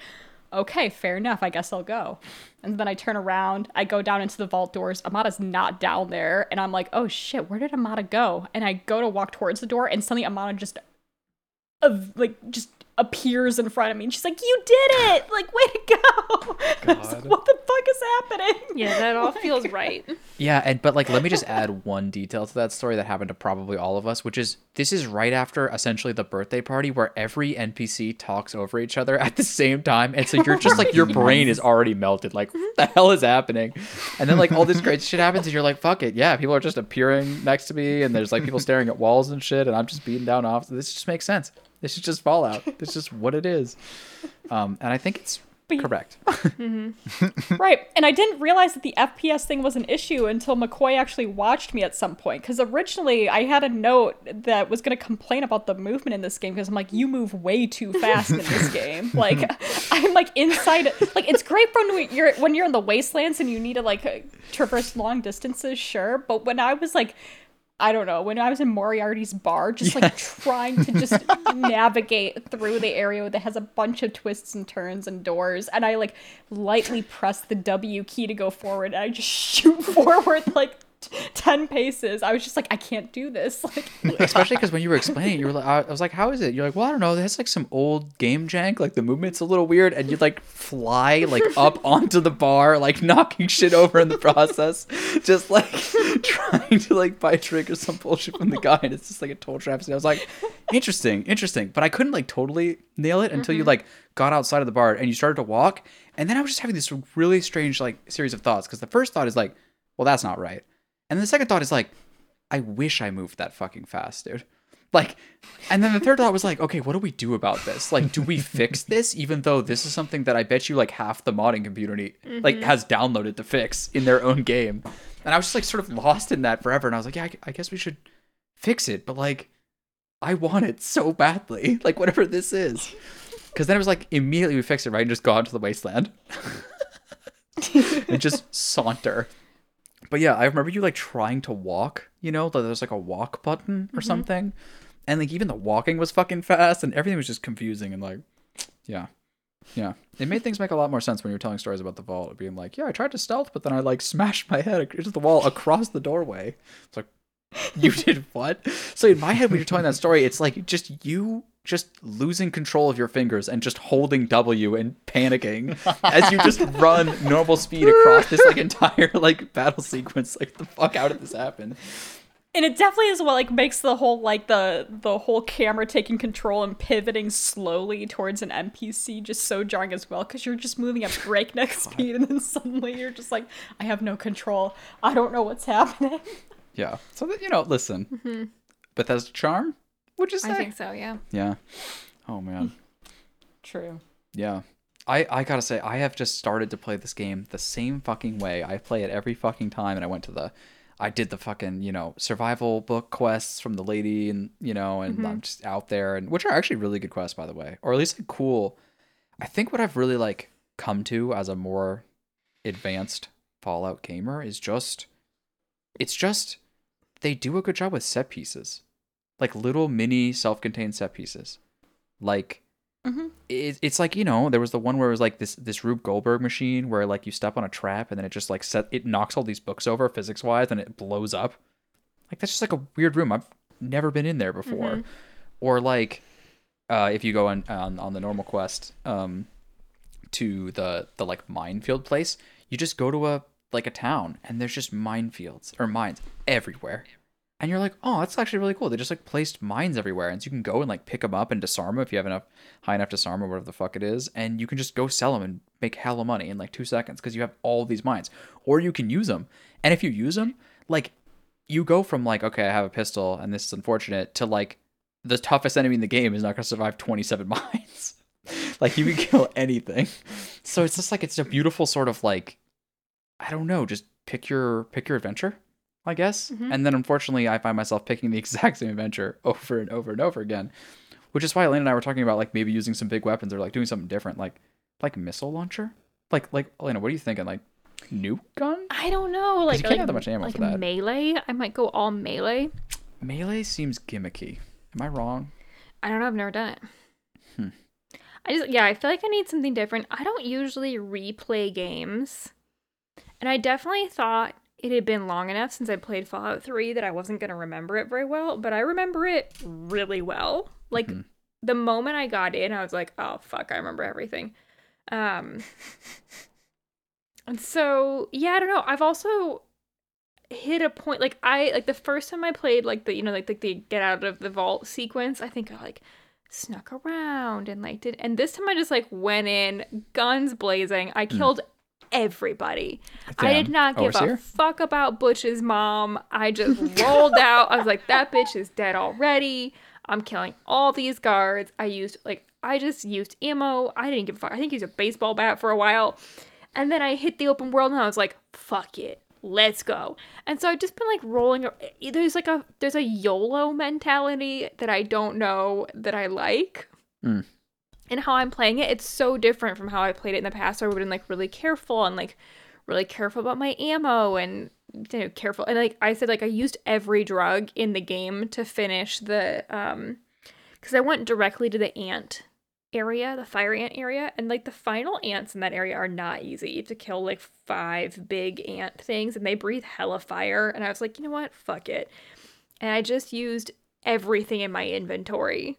okay, fair enough. I guess I'll go. And then I turn around, I go down into the vault doors. Amata's not down there. And I'm like, oh shit, where did Amata go? And I go to walk towards the door, and suddenly Amata just, uh, like, just appears in front of me. And she's like, you did it! Like, way to go! And I was like, what the fuck is happening? Yeah, that all feels right. Yeah, and but like let me just add one detail to that story that happened to probably all of us, which is this is right after essentially the birthday party where every NPC talks over each other at the same time, and so you're just like your brain is already melted. Like what the hell is happening? And then like all this great shit happens, and you're like, fuck it, yeah. People are just appearing next to me, and there's like people staring at walls and shit, and I'm just beating down off. This just makes sense. This is just Fallout. This is just what it is. Um, and I think it's But correct. Right. And I didn't realize that the FPS thing was an issue until McCoy actually watched me at some point. Because originally I had a note that was going to complain about the movement in this game because I'm like, you move way too fast in this game. Like, I'm like inside. Like, it's great when you're when you're in the wastelands and you need to like traverse long distances, sure. But when I was like. I don't know. When I was in Moriarty's bar, just like trying to just navigate through the area that has a bunch of twists and turns and doors, and I like lightly press the W key to go forward, and I just shoot forward like t- ten paces. I was just like, I can't do this. Like, especially because when you were explaining it, you were like, I was like, how is it? You're like, well, I don't know. That's like some old game jank. Like the movement's a little weird, and you'd like fly like up onto the bar, like knocking shit over in the process, just like trying to like buy a trick or some bullshit from the guy, and it's just like a total travesty. I was like, interesting, interesting, but I couldn't like totally nail it until you mm-hmm. like got outside of the bar and you started to walk, and then I was just having this really strange like series of thoughts because the first thought is like, well, that's not right, and the second thought is like. I wish I moved that fucking fast, dude. Like, and then the third thought was like, okay, what do we do about this? Like, do we fix this? Even though this is something that I bet you like half the modding community like mm-hmm. has downloaded to fix in their own game, and I was just like sort of lost in that forever. And I was like, yeah, I, I guess we should fix it, but like, I want it so badly, like whatever this is. Because then it was like immediately we fix it right and just go out to the wasteland and just saunter. But yeah, I remember you like trying to walk, you know, that there's like a walk button or mm-hmm. something. And like even the walking was fucking fast and everything was just confusing and like yeah. Yeah. It made things make a lot more sense when you were telling stories about the vault, being like, Yeah, I tried to stealth, but then I like smashed my head into the wall across the doorway. It's like you did what? So in my head when you're telling that story, it's like just you just losing control of your fingers and just holding W and panicking as you just run normal speed across this like entire like battle sequence. Like the fuck how did this happen? and it definitely is what like makes the whole like the the whole camera taking control and pivoting slowly towards an NPC just so jarring as well because you're just moving at breakneck speed and then suddenly you're just like, I have no control. I don't know what's happening. Yeah. So that you know, listen. Mm-hmm. Bethesda charm? Would you say? I think so, yeah. Yeah. Oh man. Hmm. True. Yeah. I, I gotta say, I have just started to play this game the same fucking way. I play it every fucking time, and I went to the, I did the fucking, you know, survival book quests from the lady, and, you know, and mm-hmm. I'm just out there, and which are actually really good quests, by the way, or at least like cool. I think what I've really like come to as a more advanced Fallout gamer is just it's just they do a good job with set pieces. Like little mini self-contained set pieces. Like Mhm. it, it's like, you know, there was the one where it was like this this Rube Goldberg machine where like you step on a trap and then it just like set it knocks all these books over physics wise and it blows up. Like that's just like a weird room. I've never been in there before. Mhm. Or like uh, if you go on, on on the normal quest um, to the the like minefield place, you just go to a like a town and there's just minefields or mines everywhere, and you're like, oh, that's actually really cool. They just like placed mines everywhere, and so you can go and like pick them up and disarm them if you have enough high enough disarm or whatever the fuck it is, and you can just go sell them and make hella money in like two seconds because you have all these mines, or you can use them, and if you use them, like you go from like okay, I have a pistol and this is unfortunate to like the toughest enemy in the game is not going to survive 27 mines. like you can kill anything. So it's just like it's a beautiful sort of like I don't know, just pick your pick your adventure, I guess. Mhm. And then unfortunately, I find myself picking the exact same adventure over and over and over again, which is why Elena and I were talking about like maybe using some big weapons or like doing something different, like like missile launcher. Like like Elena, what are you thinking? Like nuke gun? I don't know. Like, you can't like, have that much ammo like for that. melee. I might go all melee. Melee seems gimmicky. Am I wrong? I don't know. I've never done it. Hmm. I just yeah. I feel like I need something different. I don't usually replay games, and I definitely thought it had been long enough since I played Fallout Three that I wasn't gonna remember it very well. But I remember it really well. Like Mhm. the moment I got in, I was like, oh fuck, I remember everything. Um. And so yeah, I don't know. I've also hit a point like I like the first time I played like the you know like, like the get out of the vault sequence, I think I like snuck around and like did and this time I just like went in, guns blazing. I killed everybody. I did not give a fuck about Butch's mom. I just rolled out. I was like, that bitch is dead already. I'm killing all these guards. I used like I just used ammo. I didn't give a fuck. I think used a baseball bat for a while. And then I hit the open world and I was like, fuck it. Let's go. And so I've just been like rolling there's like a there's a YOLO mentality that I don't know that I like. Mm. And how I'm playing it, it's so different from how I played it in the past. Where I would have been like really careful and like really careful about my ammo and you know, careful. And like I said, like I used every drug in the game to finish the um because I went directly to the ant area, the fire ant area, and like the final ants in that area are not easy. You have to kill like five big ant things and they breathe hella fire. And I was like, you know what? Fuck it. And I just used everything in my inventory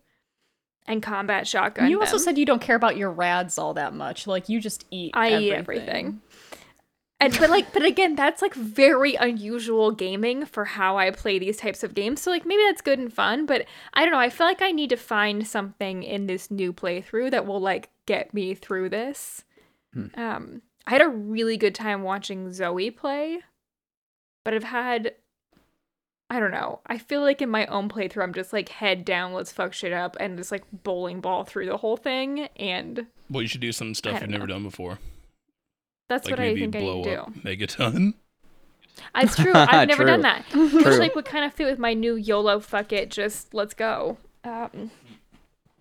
and combat shotgun. you also said you don't care about your rads all that much. Like you just eat. I eat everything. And but like but again, that's like very unusual gaming for how I play these types of games. So like maybe that's good and fun, but I don't know. I feel like I need to find something in this new playthrough that will like get me through this. Hmm. Um I had a really good time watching Zoe play, but I've had I don't know. I feel like in my own playthrough I'm just like head down, let's fuck shit up and just like bowling ball through the whole thing and Well, you should do some stuff I you've don't never know. done before. that's like what I maybe think I blow need to do. up Megaton. It's true. I've never True. done that. Which like would kind of fit with my new YOLO fuck it, just let's go. Um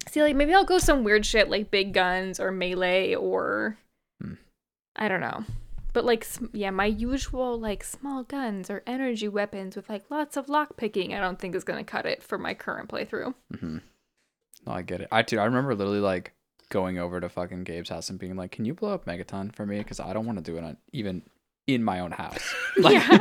See like maybe I'll go some weird shit like big guns or melee or Hmm. I don't know. But like yeah, my usual like small guns or energy weapons with like lots of lock picking, I don't think is going to cut it for my current playthrough. hmm No, I get it. I too. I remember literally like going over to fucking Gabe's house and being like, "Can you blow up Megaton for me? Because I don't want to do it on, even in my own house. Like,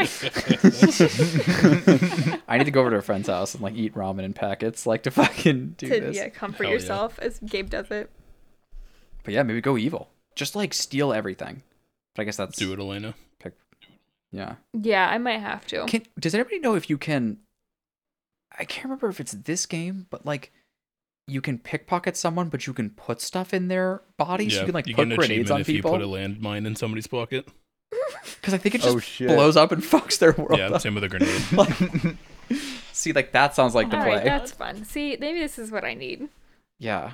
I need to go over to a friend's house and like eat ramen in packets, like to fucking do to this. yeah, comfort Hell yeah. yourself as Gabe does it. But yeah, maybe go evil. Just like steal everything. But I guess that's Do it, Elena. Pick. yeah. Yeah, I might have to. Can does anybody know if you can? I can't remember if it's this game, but like you can pickpocket someone, but you can put stuff in their body, so you can like you put grenades on if you put a landmine in somebody's pocket. Because I think it just Oh, blows up and fucks their world. Yeah, up. same with a grenade. Like- see, like that sounds like the All play. right, that's fun. See, maybe this is what I need. Yeah.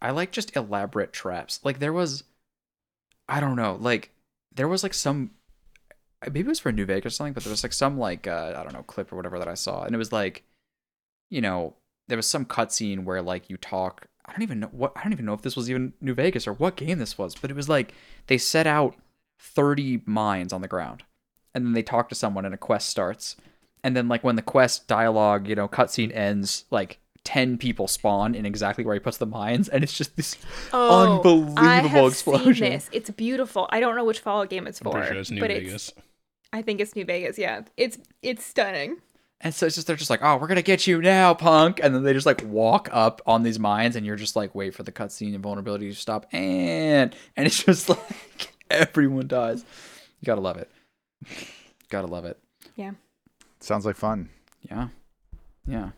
I like just elaborate traps. Like there was I don't know, like there was like some maybe it was for New Vegas or something, but there was like some like uh I don't know, clip or whatever that I saw. And it was like you know, there was some cutscene where like you talk I don't even know what I don't even know if this was even New Vegas or what game this was, but it was like they set out 30 mines on the ground. And then they talk to someone and a quest starts. And then like when the quest dialogue, you know, cutscene ends, like 10 people spawn in exactly where he puts the mines and it's just this unbelievable Oh, I have explosion. Seen this. It's beautiful. I don't know which Fallout game it's I'm for, sure it's New but Vegas. it's I think it's New Vegas. Yeah, it's it's stunning. And so it's just they're just like, "Oh, we're going to get you now, punk." And then they just like walk up on these mines and you're just like, "Wait for the cutscene and vulnerability to stop." And and it's just like everyone dies. You got to love it. Got to love it. Yeah. Sounds like fun. Yeah. Yeah.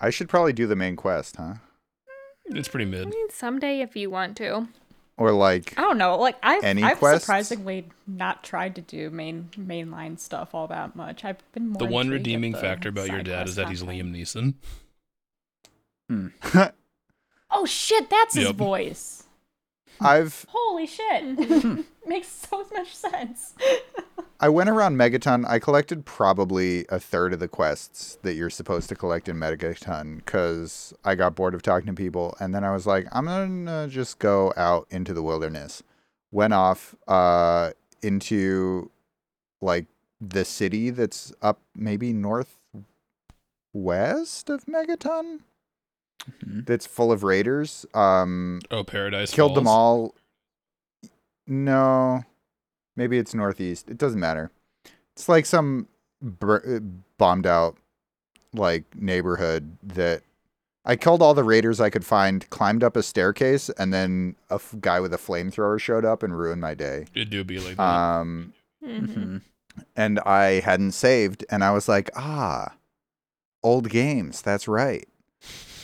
I should probably do the main quest, huh? It's pretty mid. I mean, someday if you want to. Or like I don't know. Like I've Any I've quests? surprisingly not tried to do main mainline stuff all that much. I've been more The one redeeming the factor about your dad is that he's. Liam Neeson. Hmm. Oh shit, that's his voice. I've Holy shit. Makes so much sense. I went around Megaton. I collected probably a third of the quests that you're supposed to collect in Megaton because I got bored of talking to people, and then I was like, I'm gonna just go out into the wilderness. Went off uh, into like the city that's up maybe northwest of Megaton. Mhm. That's full of raiders. Um, Oh, Paradise killed them all. No, maybe it's northeast. It doesn't matter. It's like some bur- bombed out like neighborhood that I killed all the raiders I could find, climbed up a staircase, and then a f- guy with a flamethrower showed up and ruined my day. It do be like that. Um, Mhm. Mhm. and I hadn't saved, and I was like, ah, old games. That's right.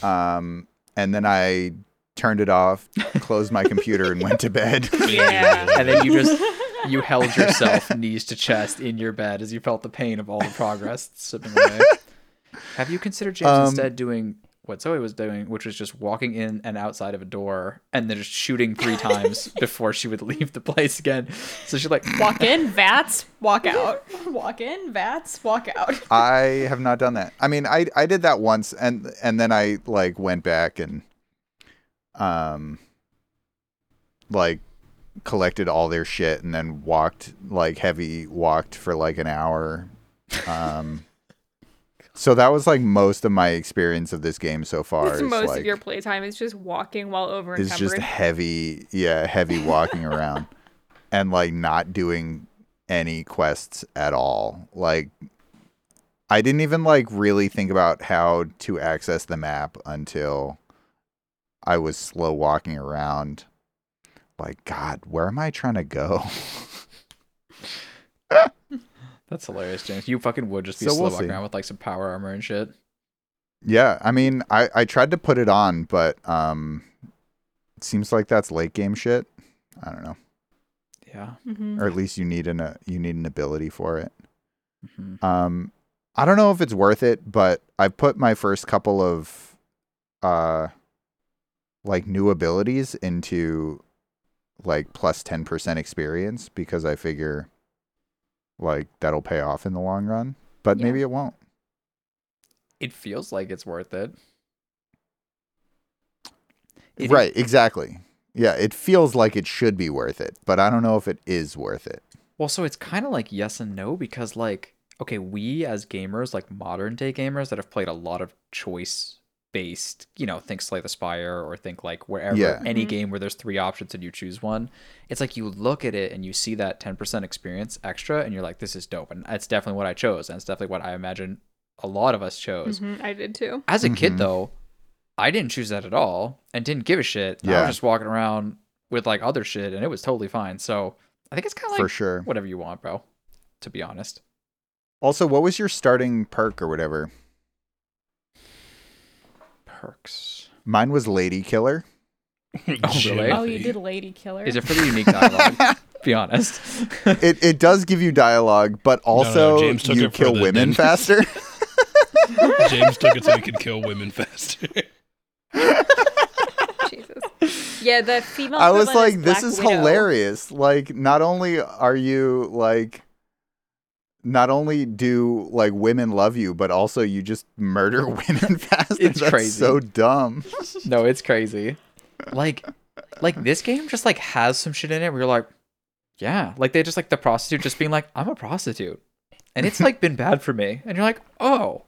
Um, and then I turned it off, closed my computer, and went to bed. Yeah. And then you just you held yourself knees to chest in your bed as you felt the pain of all the progress slipping away. Have you considered James Um, instead doing what Zoe was doing, which was just walking in and outside of a door and then just shooting three times before she would leave the place again? So she like Walk in, Vats, walk out. Walk in, Vats, walk out. I have not done that. I mean, I I did that once, and and then I like went back and um like collected all their shit, and then walked like heavy walked for like an hour. Um, so that was like most of my experience of this game so far. Most like, of your playtime is just walking while over It's just heavy, yeah, heavy walking around, and like not doing any quests at all. Like, I didn't even like really think about how to access the map until I was slow walking around. Like, God, where am I trying to go? That's hilarious, James. You fucking would just be So slow we'll walking see. around with like some power armor and shit. yeah, I mean, I I tried to put it on, but um, it seems like that's late game shit. I don't know, Yeah. Mhm. or at least you need an uh, you need an ability for it. hmm Um, I don't know if it's worth it, but I've put my first couple of, uh, like new abilities into, like plus plus ten percent experience because I figure, like that'll pay off in the long run. But Yeah. maybe it won't. It feels like it's worth it. It is- right? Exactly. Yeah, it feels like it should be worth it, but I don't know if it is worth it. Well, so it's kind of like yes and no because like okay, we as gamers, like modern day gamers that have played a lot of choice based, you know, think Slay the Spire or think like wherever Yeah. any Mhm. game where there's three options and you choose one. It's like you look at it and you see that 10% experience extra and you're like this is dope and that's definitely what I chose and it's definitely what I imagine a lot of us chose. Mhm, I did too. As a kid Mhm. though, I didn't choose that at all and didn't give a shit. I Yeah. was just walking around with like other shit and it was totally fine. So, I think it's kind of like for sure. whatever you want, bro. To be honest. Also, what was your starting perk or whatever? Perks. Mine was Lady Killer. oh, really? Oh, you did Lady Killer. Is it for the unique dialogue? be honest. it it does give you dialogue, but also James took you it kill women nin- faster. James took it so he could kill women faster. Jesus. Yeah, the female. I was equivalent like, this Black is Widow. hilarious. Like, not only are you like, not only do like women love you, but also you just murder women fast. It's That's crazy. so dumb. no, it's crazy. Like like this game just like has some shit in it where you're like, Yeah, like they just like the prostitute just being like, "I'm a prostitute," and it's like been bad for me, and you're like, "Oh,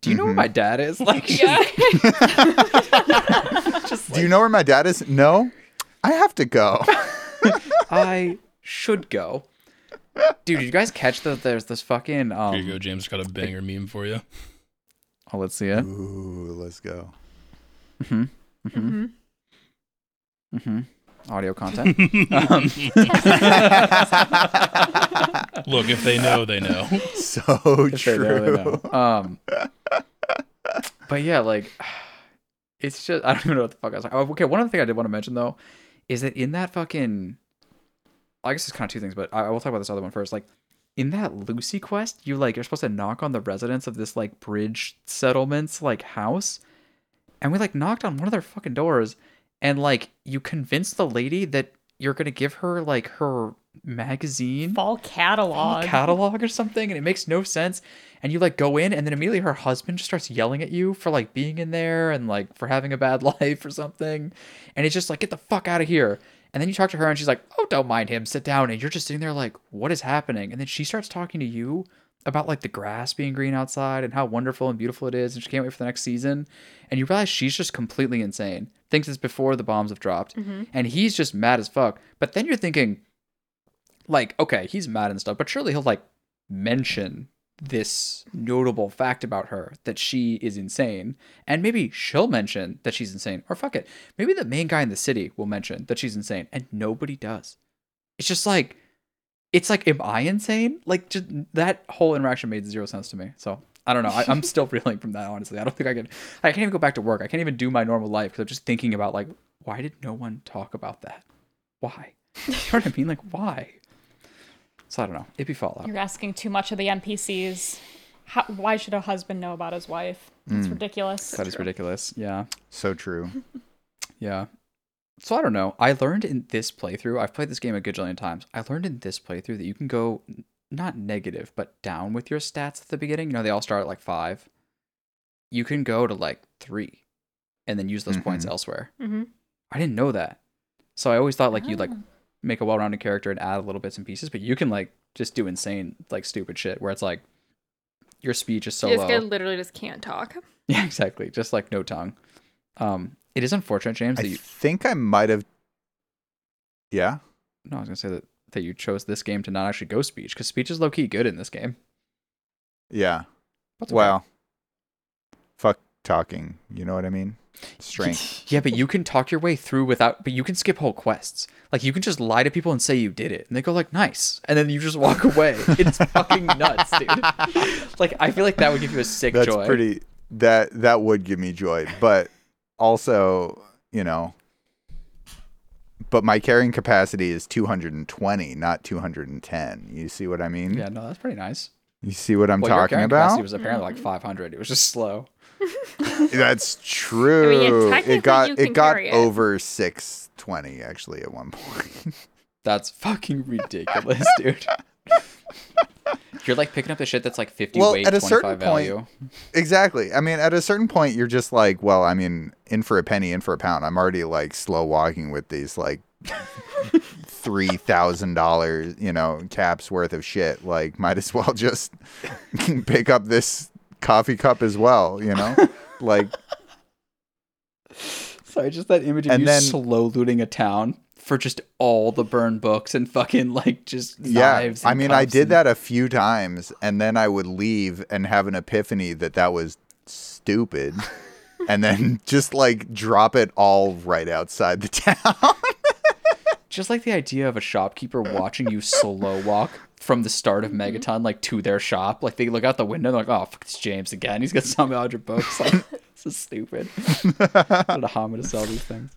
do you know where Mhm. my dad is?" Like, Yeah. just Do you know where my dad is? No, I have to go. I should go. Dude, did you guys catch that? There's this fucking um. Here you go, James. Got a banger meme for you. Oh, let's see it. Ooh, let's go. Mm-hmm. Mm-hmm. hmm Mm-hmm. Audio content. um, Look, if they know, they know. so If they know, they true. know. Um, but yeah, like it's just I don't even know what the fuck I was like. Oh, okay, one other thing I did want to mention though is that in that fucking, I guess it's kind of two things, but I, I will talk about this other one first. Like in that Lucy quest, you like you're supposed to knock on the residents of this like bridge settlements like house, and we like knocked on one of their fucking doors, and like you convinced the lady that you're gonna give her like her magazine Fall catalog. catalog or something and it makes no sense and you like go in and then immediately her husband just starts yelling at you for like being in there and like for having a bad life or something and it's just like get the fuck out of here and then you talk to her and she's like oh don't mind him. Sit down. And you're just sitting there like what is happening? And then she starts talking to you about like the grass being green outside and how wonderful and beautiful it is and she can't wait for the next season. And you realize she's just completely insane. Thinks it's before the bombs have dropped. Mm-hmm. And he's just mad as fuck. But then you're thinking like okay he's mad and stuff but surely he'll like mention this notable fact about her that she is insane. And maybe she'll mention that she's insane or fuck it. Maybe the main guy in the city will mention that she's insane and nobody does. It's just like it's like am i insane? Like just that whole interaction made zero sense to me. So i don't know. I, i'm still reeling from that honestly. I don't think i can i can't even go back to work. I can't even do my normal life because i'm just thinking about like why did no one talk about that? Why? You know what i mean? Like why so I don't know. It'd be Fallout. You're asking too much of the NPCs. How, why should a husband know about his wife? It's Mm. ridiculous. That is ridiculous. Yeah. So true. Yeah. So I don't know. I learned in this playthrough, I've played this game a gajillion times. I learned in this playthrough that you can go not negative, but down with your stats at the beginning. You know, they all start at like five. You can go to like three and then use those points Mhm. elsewhere. hmm I didn't know that. So I always thought like you'd like Oh. Make a well rounded character and add little bits and pieces, but you can like just do insane, like stupid shit where it's like your speech is so this low. guy literally just can't talk. Yeah, exactly. Just like no tongue. Um, it is unfortunate, James, I that you. think I might have. Yeah. No, I was gonna say that that you chose this game to not actually go speech because speech is low key good in this game. Yeah. That's okay. Well, fuck talking. You know what I mean? Strength. Yeah, but you can talk your way through without. But you can skip whole quests. Like you can just lie to people and say you did it, and they go like, "Nice," and then you just walk away. It's fucking nuts, dude. Like I feel like that would give you a sick That's joy. pretty. That that would give me joy, but also, you know. But my carrying capacity is 220, not 210. You see what I mean? Yeah, no, that's pretty nice. You see what I'm well, your talking carrying capacity about? was apparently like 500. It was just slow. That's true. technically it got you it can got carry it. over 620 actually at one point. That's fucking ridiculous, dude. You're like picking up the shit that's like 50 Well, weight, at a 25 certain point- value. Exactly. I mean, at a certain point, you're just like, well, I mean, in for a penny, in for a pound. I'm already like slow walking with these like three thousand dollars, you know, caps worth of shit. Like, might as well just pick up this coffee cup as well. You know, like, Sorry, just that image of And you then- slow looting a town for just all the burned books and fucking like just yeah. I mean, I did and- that a few times, and then I would leave and have an epiphany that that was stupid. And then just like drop it all right outside the town. Just like the idea of a shopkeeper watching you slow walk from the start of Mm-hmm. Megaton like to their shop. Like they look out the window, they're like, "Oh, fuck, it's James again. He's got some hundred books. Like, this is stupid." what a hammer to sell these things.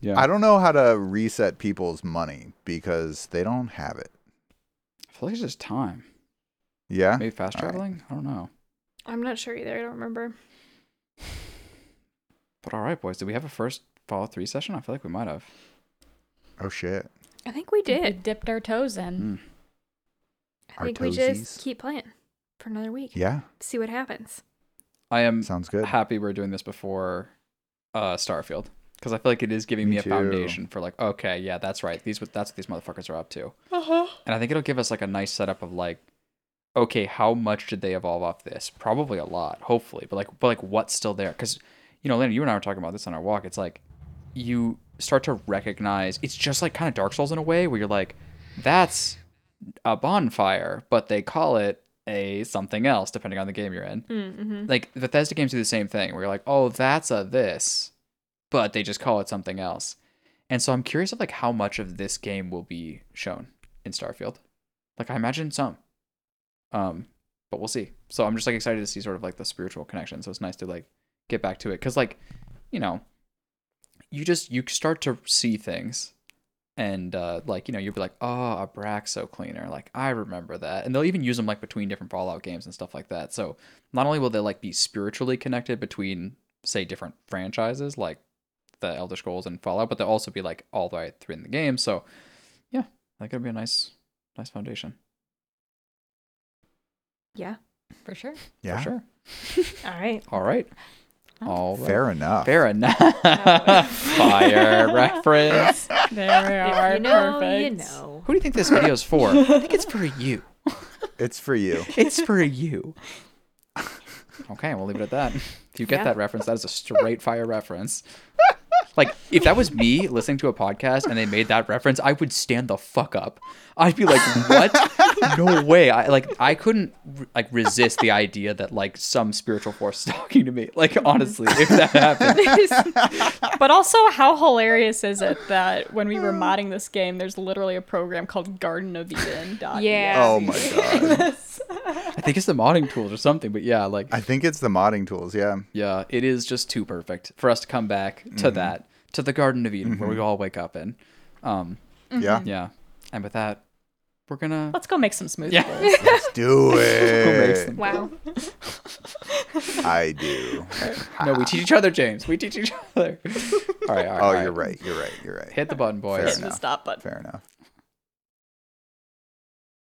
Yeah, I don't know how to reset people's money because they don't have it. I feel like it's just time. Yeah. Maybe fast All right. traveling. I don't know. I'm not sure either. I don't remember. But all right, boys. Did we have a first Fallout Three session? I feel like we might have. Oh shit. I think we We did. dipped our toes in. Mm. I Our think we just keep playing for another week. Yeah. See what happens. I am Sounds good. happy we're doing this before uh, Starfield because I feel like it is giving me, Me a too. foundation for like, okay, yeah, that's right. These that's what these motherfuckers are up to. Uh-huh. And I think it'll give us like a nice setup of like, okay, how much did they evolve off this? Probably a lot, hopefully. But like, but like, what's still there? Because you know, Lena, you and I were talking about this on our walk. It's like you start to recognize. It's just like kind of Dark Souls in a way, where you're like, that's a bonfire, but they call it a something else depending on the game you're in. Mm-hmm. Like Bethesda games do the same thing, where you're like, oh, that's a this, but they just call it something else. And so I'm curious of like how much of this game will be shown in Starfield. Like I imagine some. Um, but we'll see. So I'm just like excited to see sort of like the spiritual connection. So it's nice to like get back to it because like, you know, you just you start to see things, and uh, like you know you'll be like, oh, Abraxo cleaner. Like I remember that, and they'll even use them like between different Fallout games and stuff like that. So not only will they like be spiritually connected between say different franchises like the Elder Scrolls and Fallout, but they'll also be like all the way through in the game. So yeah, that could be a nice nice foundation. Yeah, for sure. Yeah. For sure. All right. All right. All right. Fair enough. Fair enough. Fire reference. There we are. If you know, Perfect. you know. Who do you think this video is for? I think it's for you. It's for you. It's for you. Okay, we'll leave it at that. If you get Yeah. that reference, that is a straight fire reference. Like, if that was me listening to a podcast and they made that reference, I would stand the fuck up. I'd be like, "What? no way!" I like, I couldn't like resist the idea that like some spiritual force is talking to me. Like, honestly, if that happened, But also, how hilarious is it that when we were modding this game, there's literally a program called Garden of Eden. Yeah. Oh my god. I think it's the modding tools or something. But yeah, like, I think it's the modding tools. Yeah. Yeah, it is just too perfect for us to come back to that, to the Garden of Eden, where we all wake up in. Um, Yeah. yeah, and with that, we're gonna. Let's go make some smoothie Yeah. bowls. Let's do Who makes it. them? Wow. I do. No, we teach each other, James. We teach each other. all right, all right. Oh, all right. you're right. You're right. You're right. Hit the button, boys. Fair Hitting the enough. stop button. Fair enough.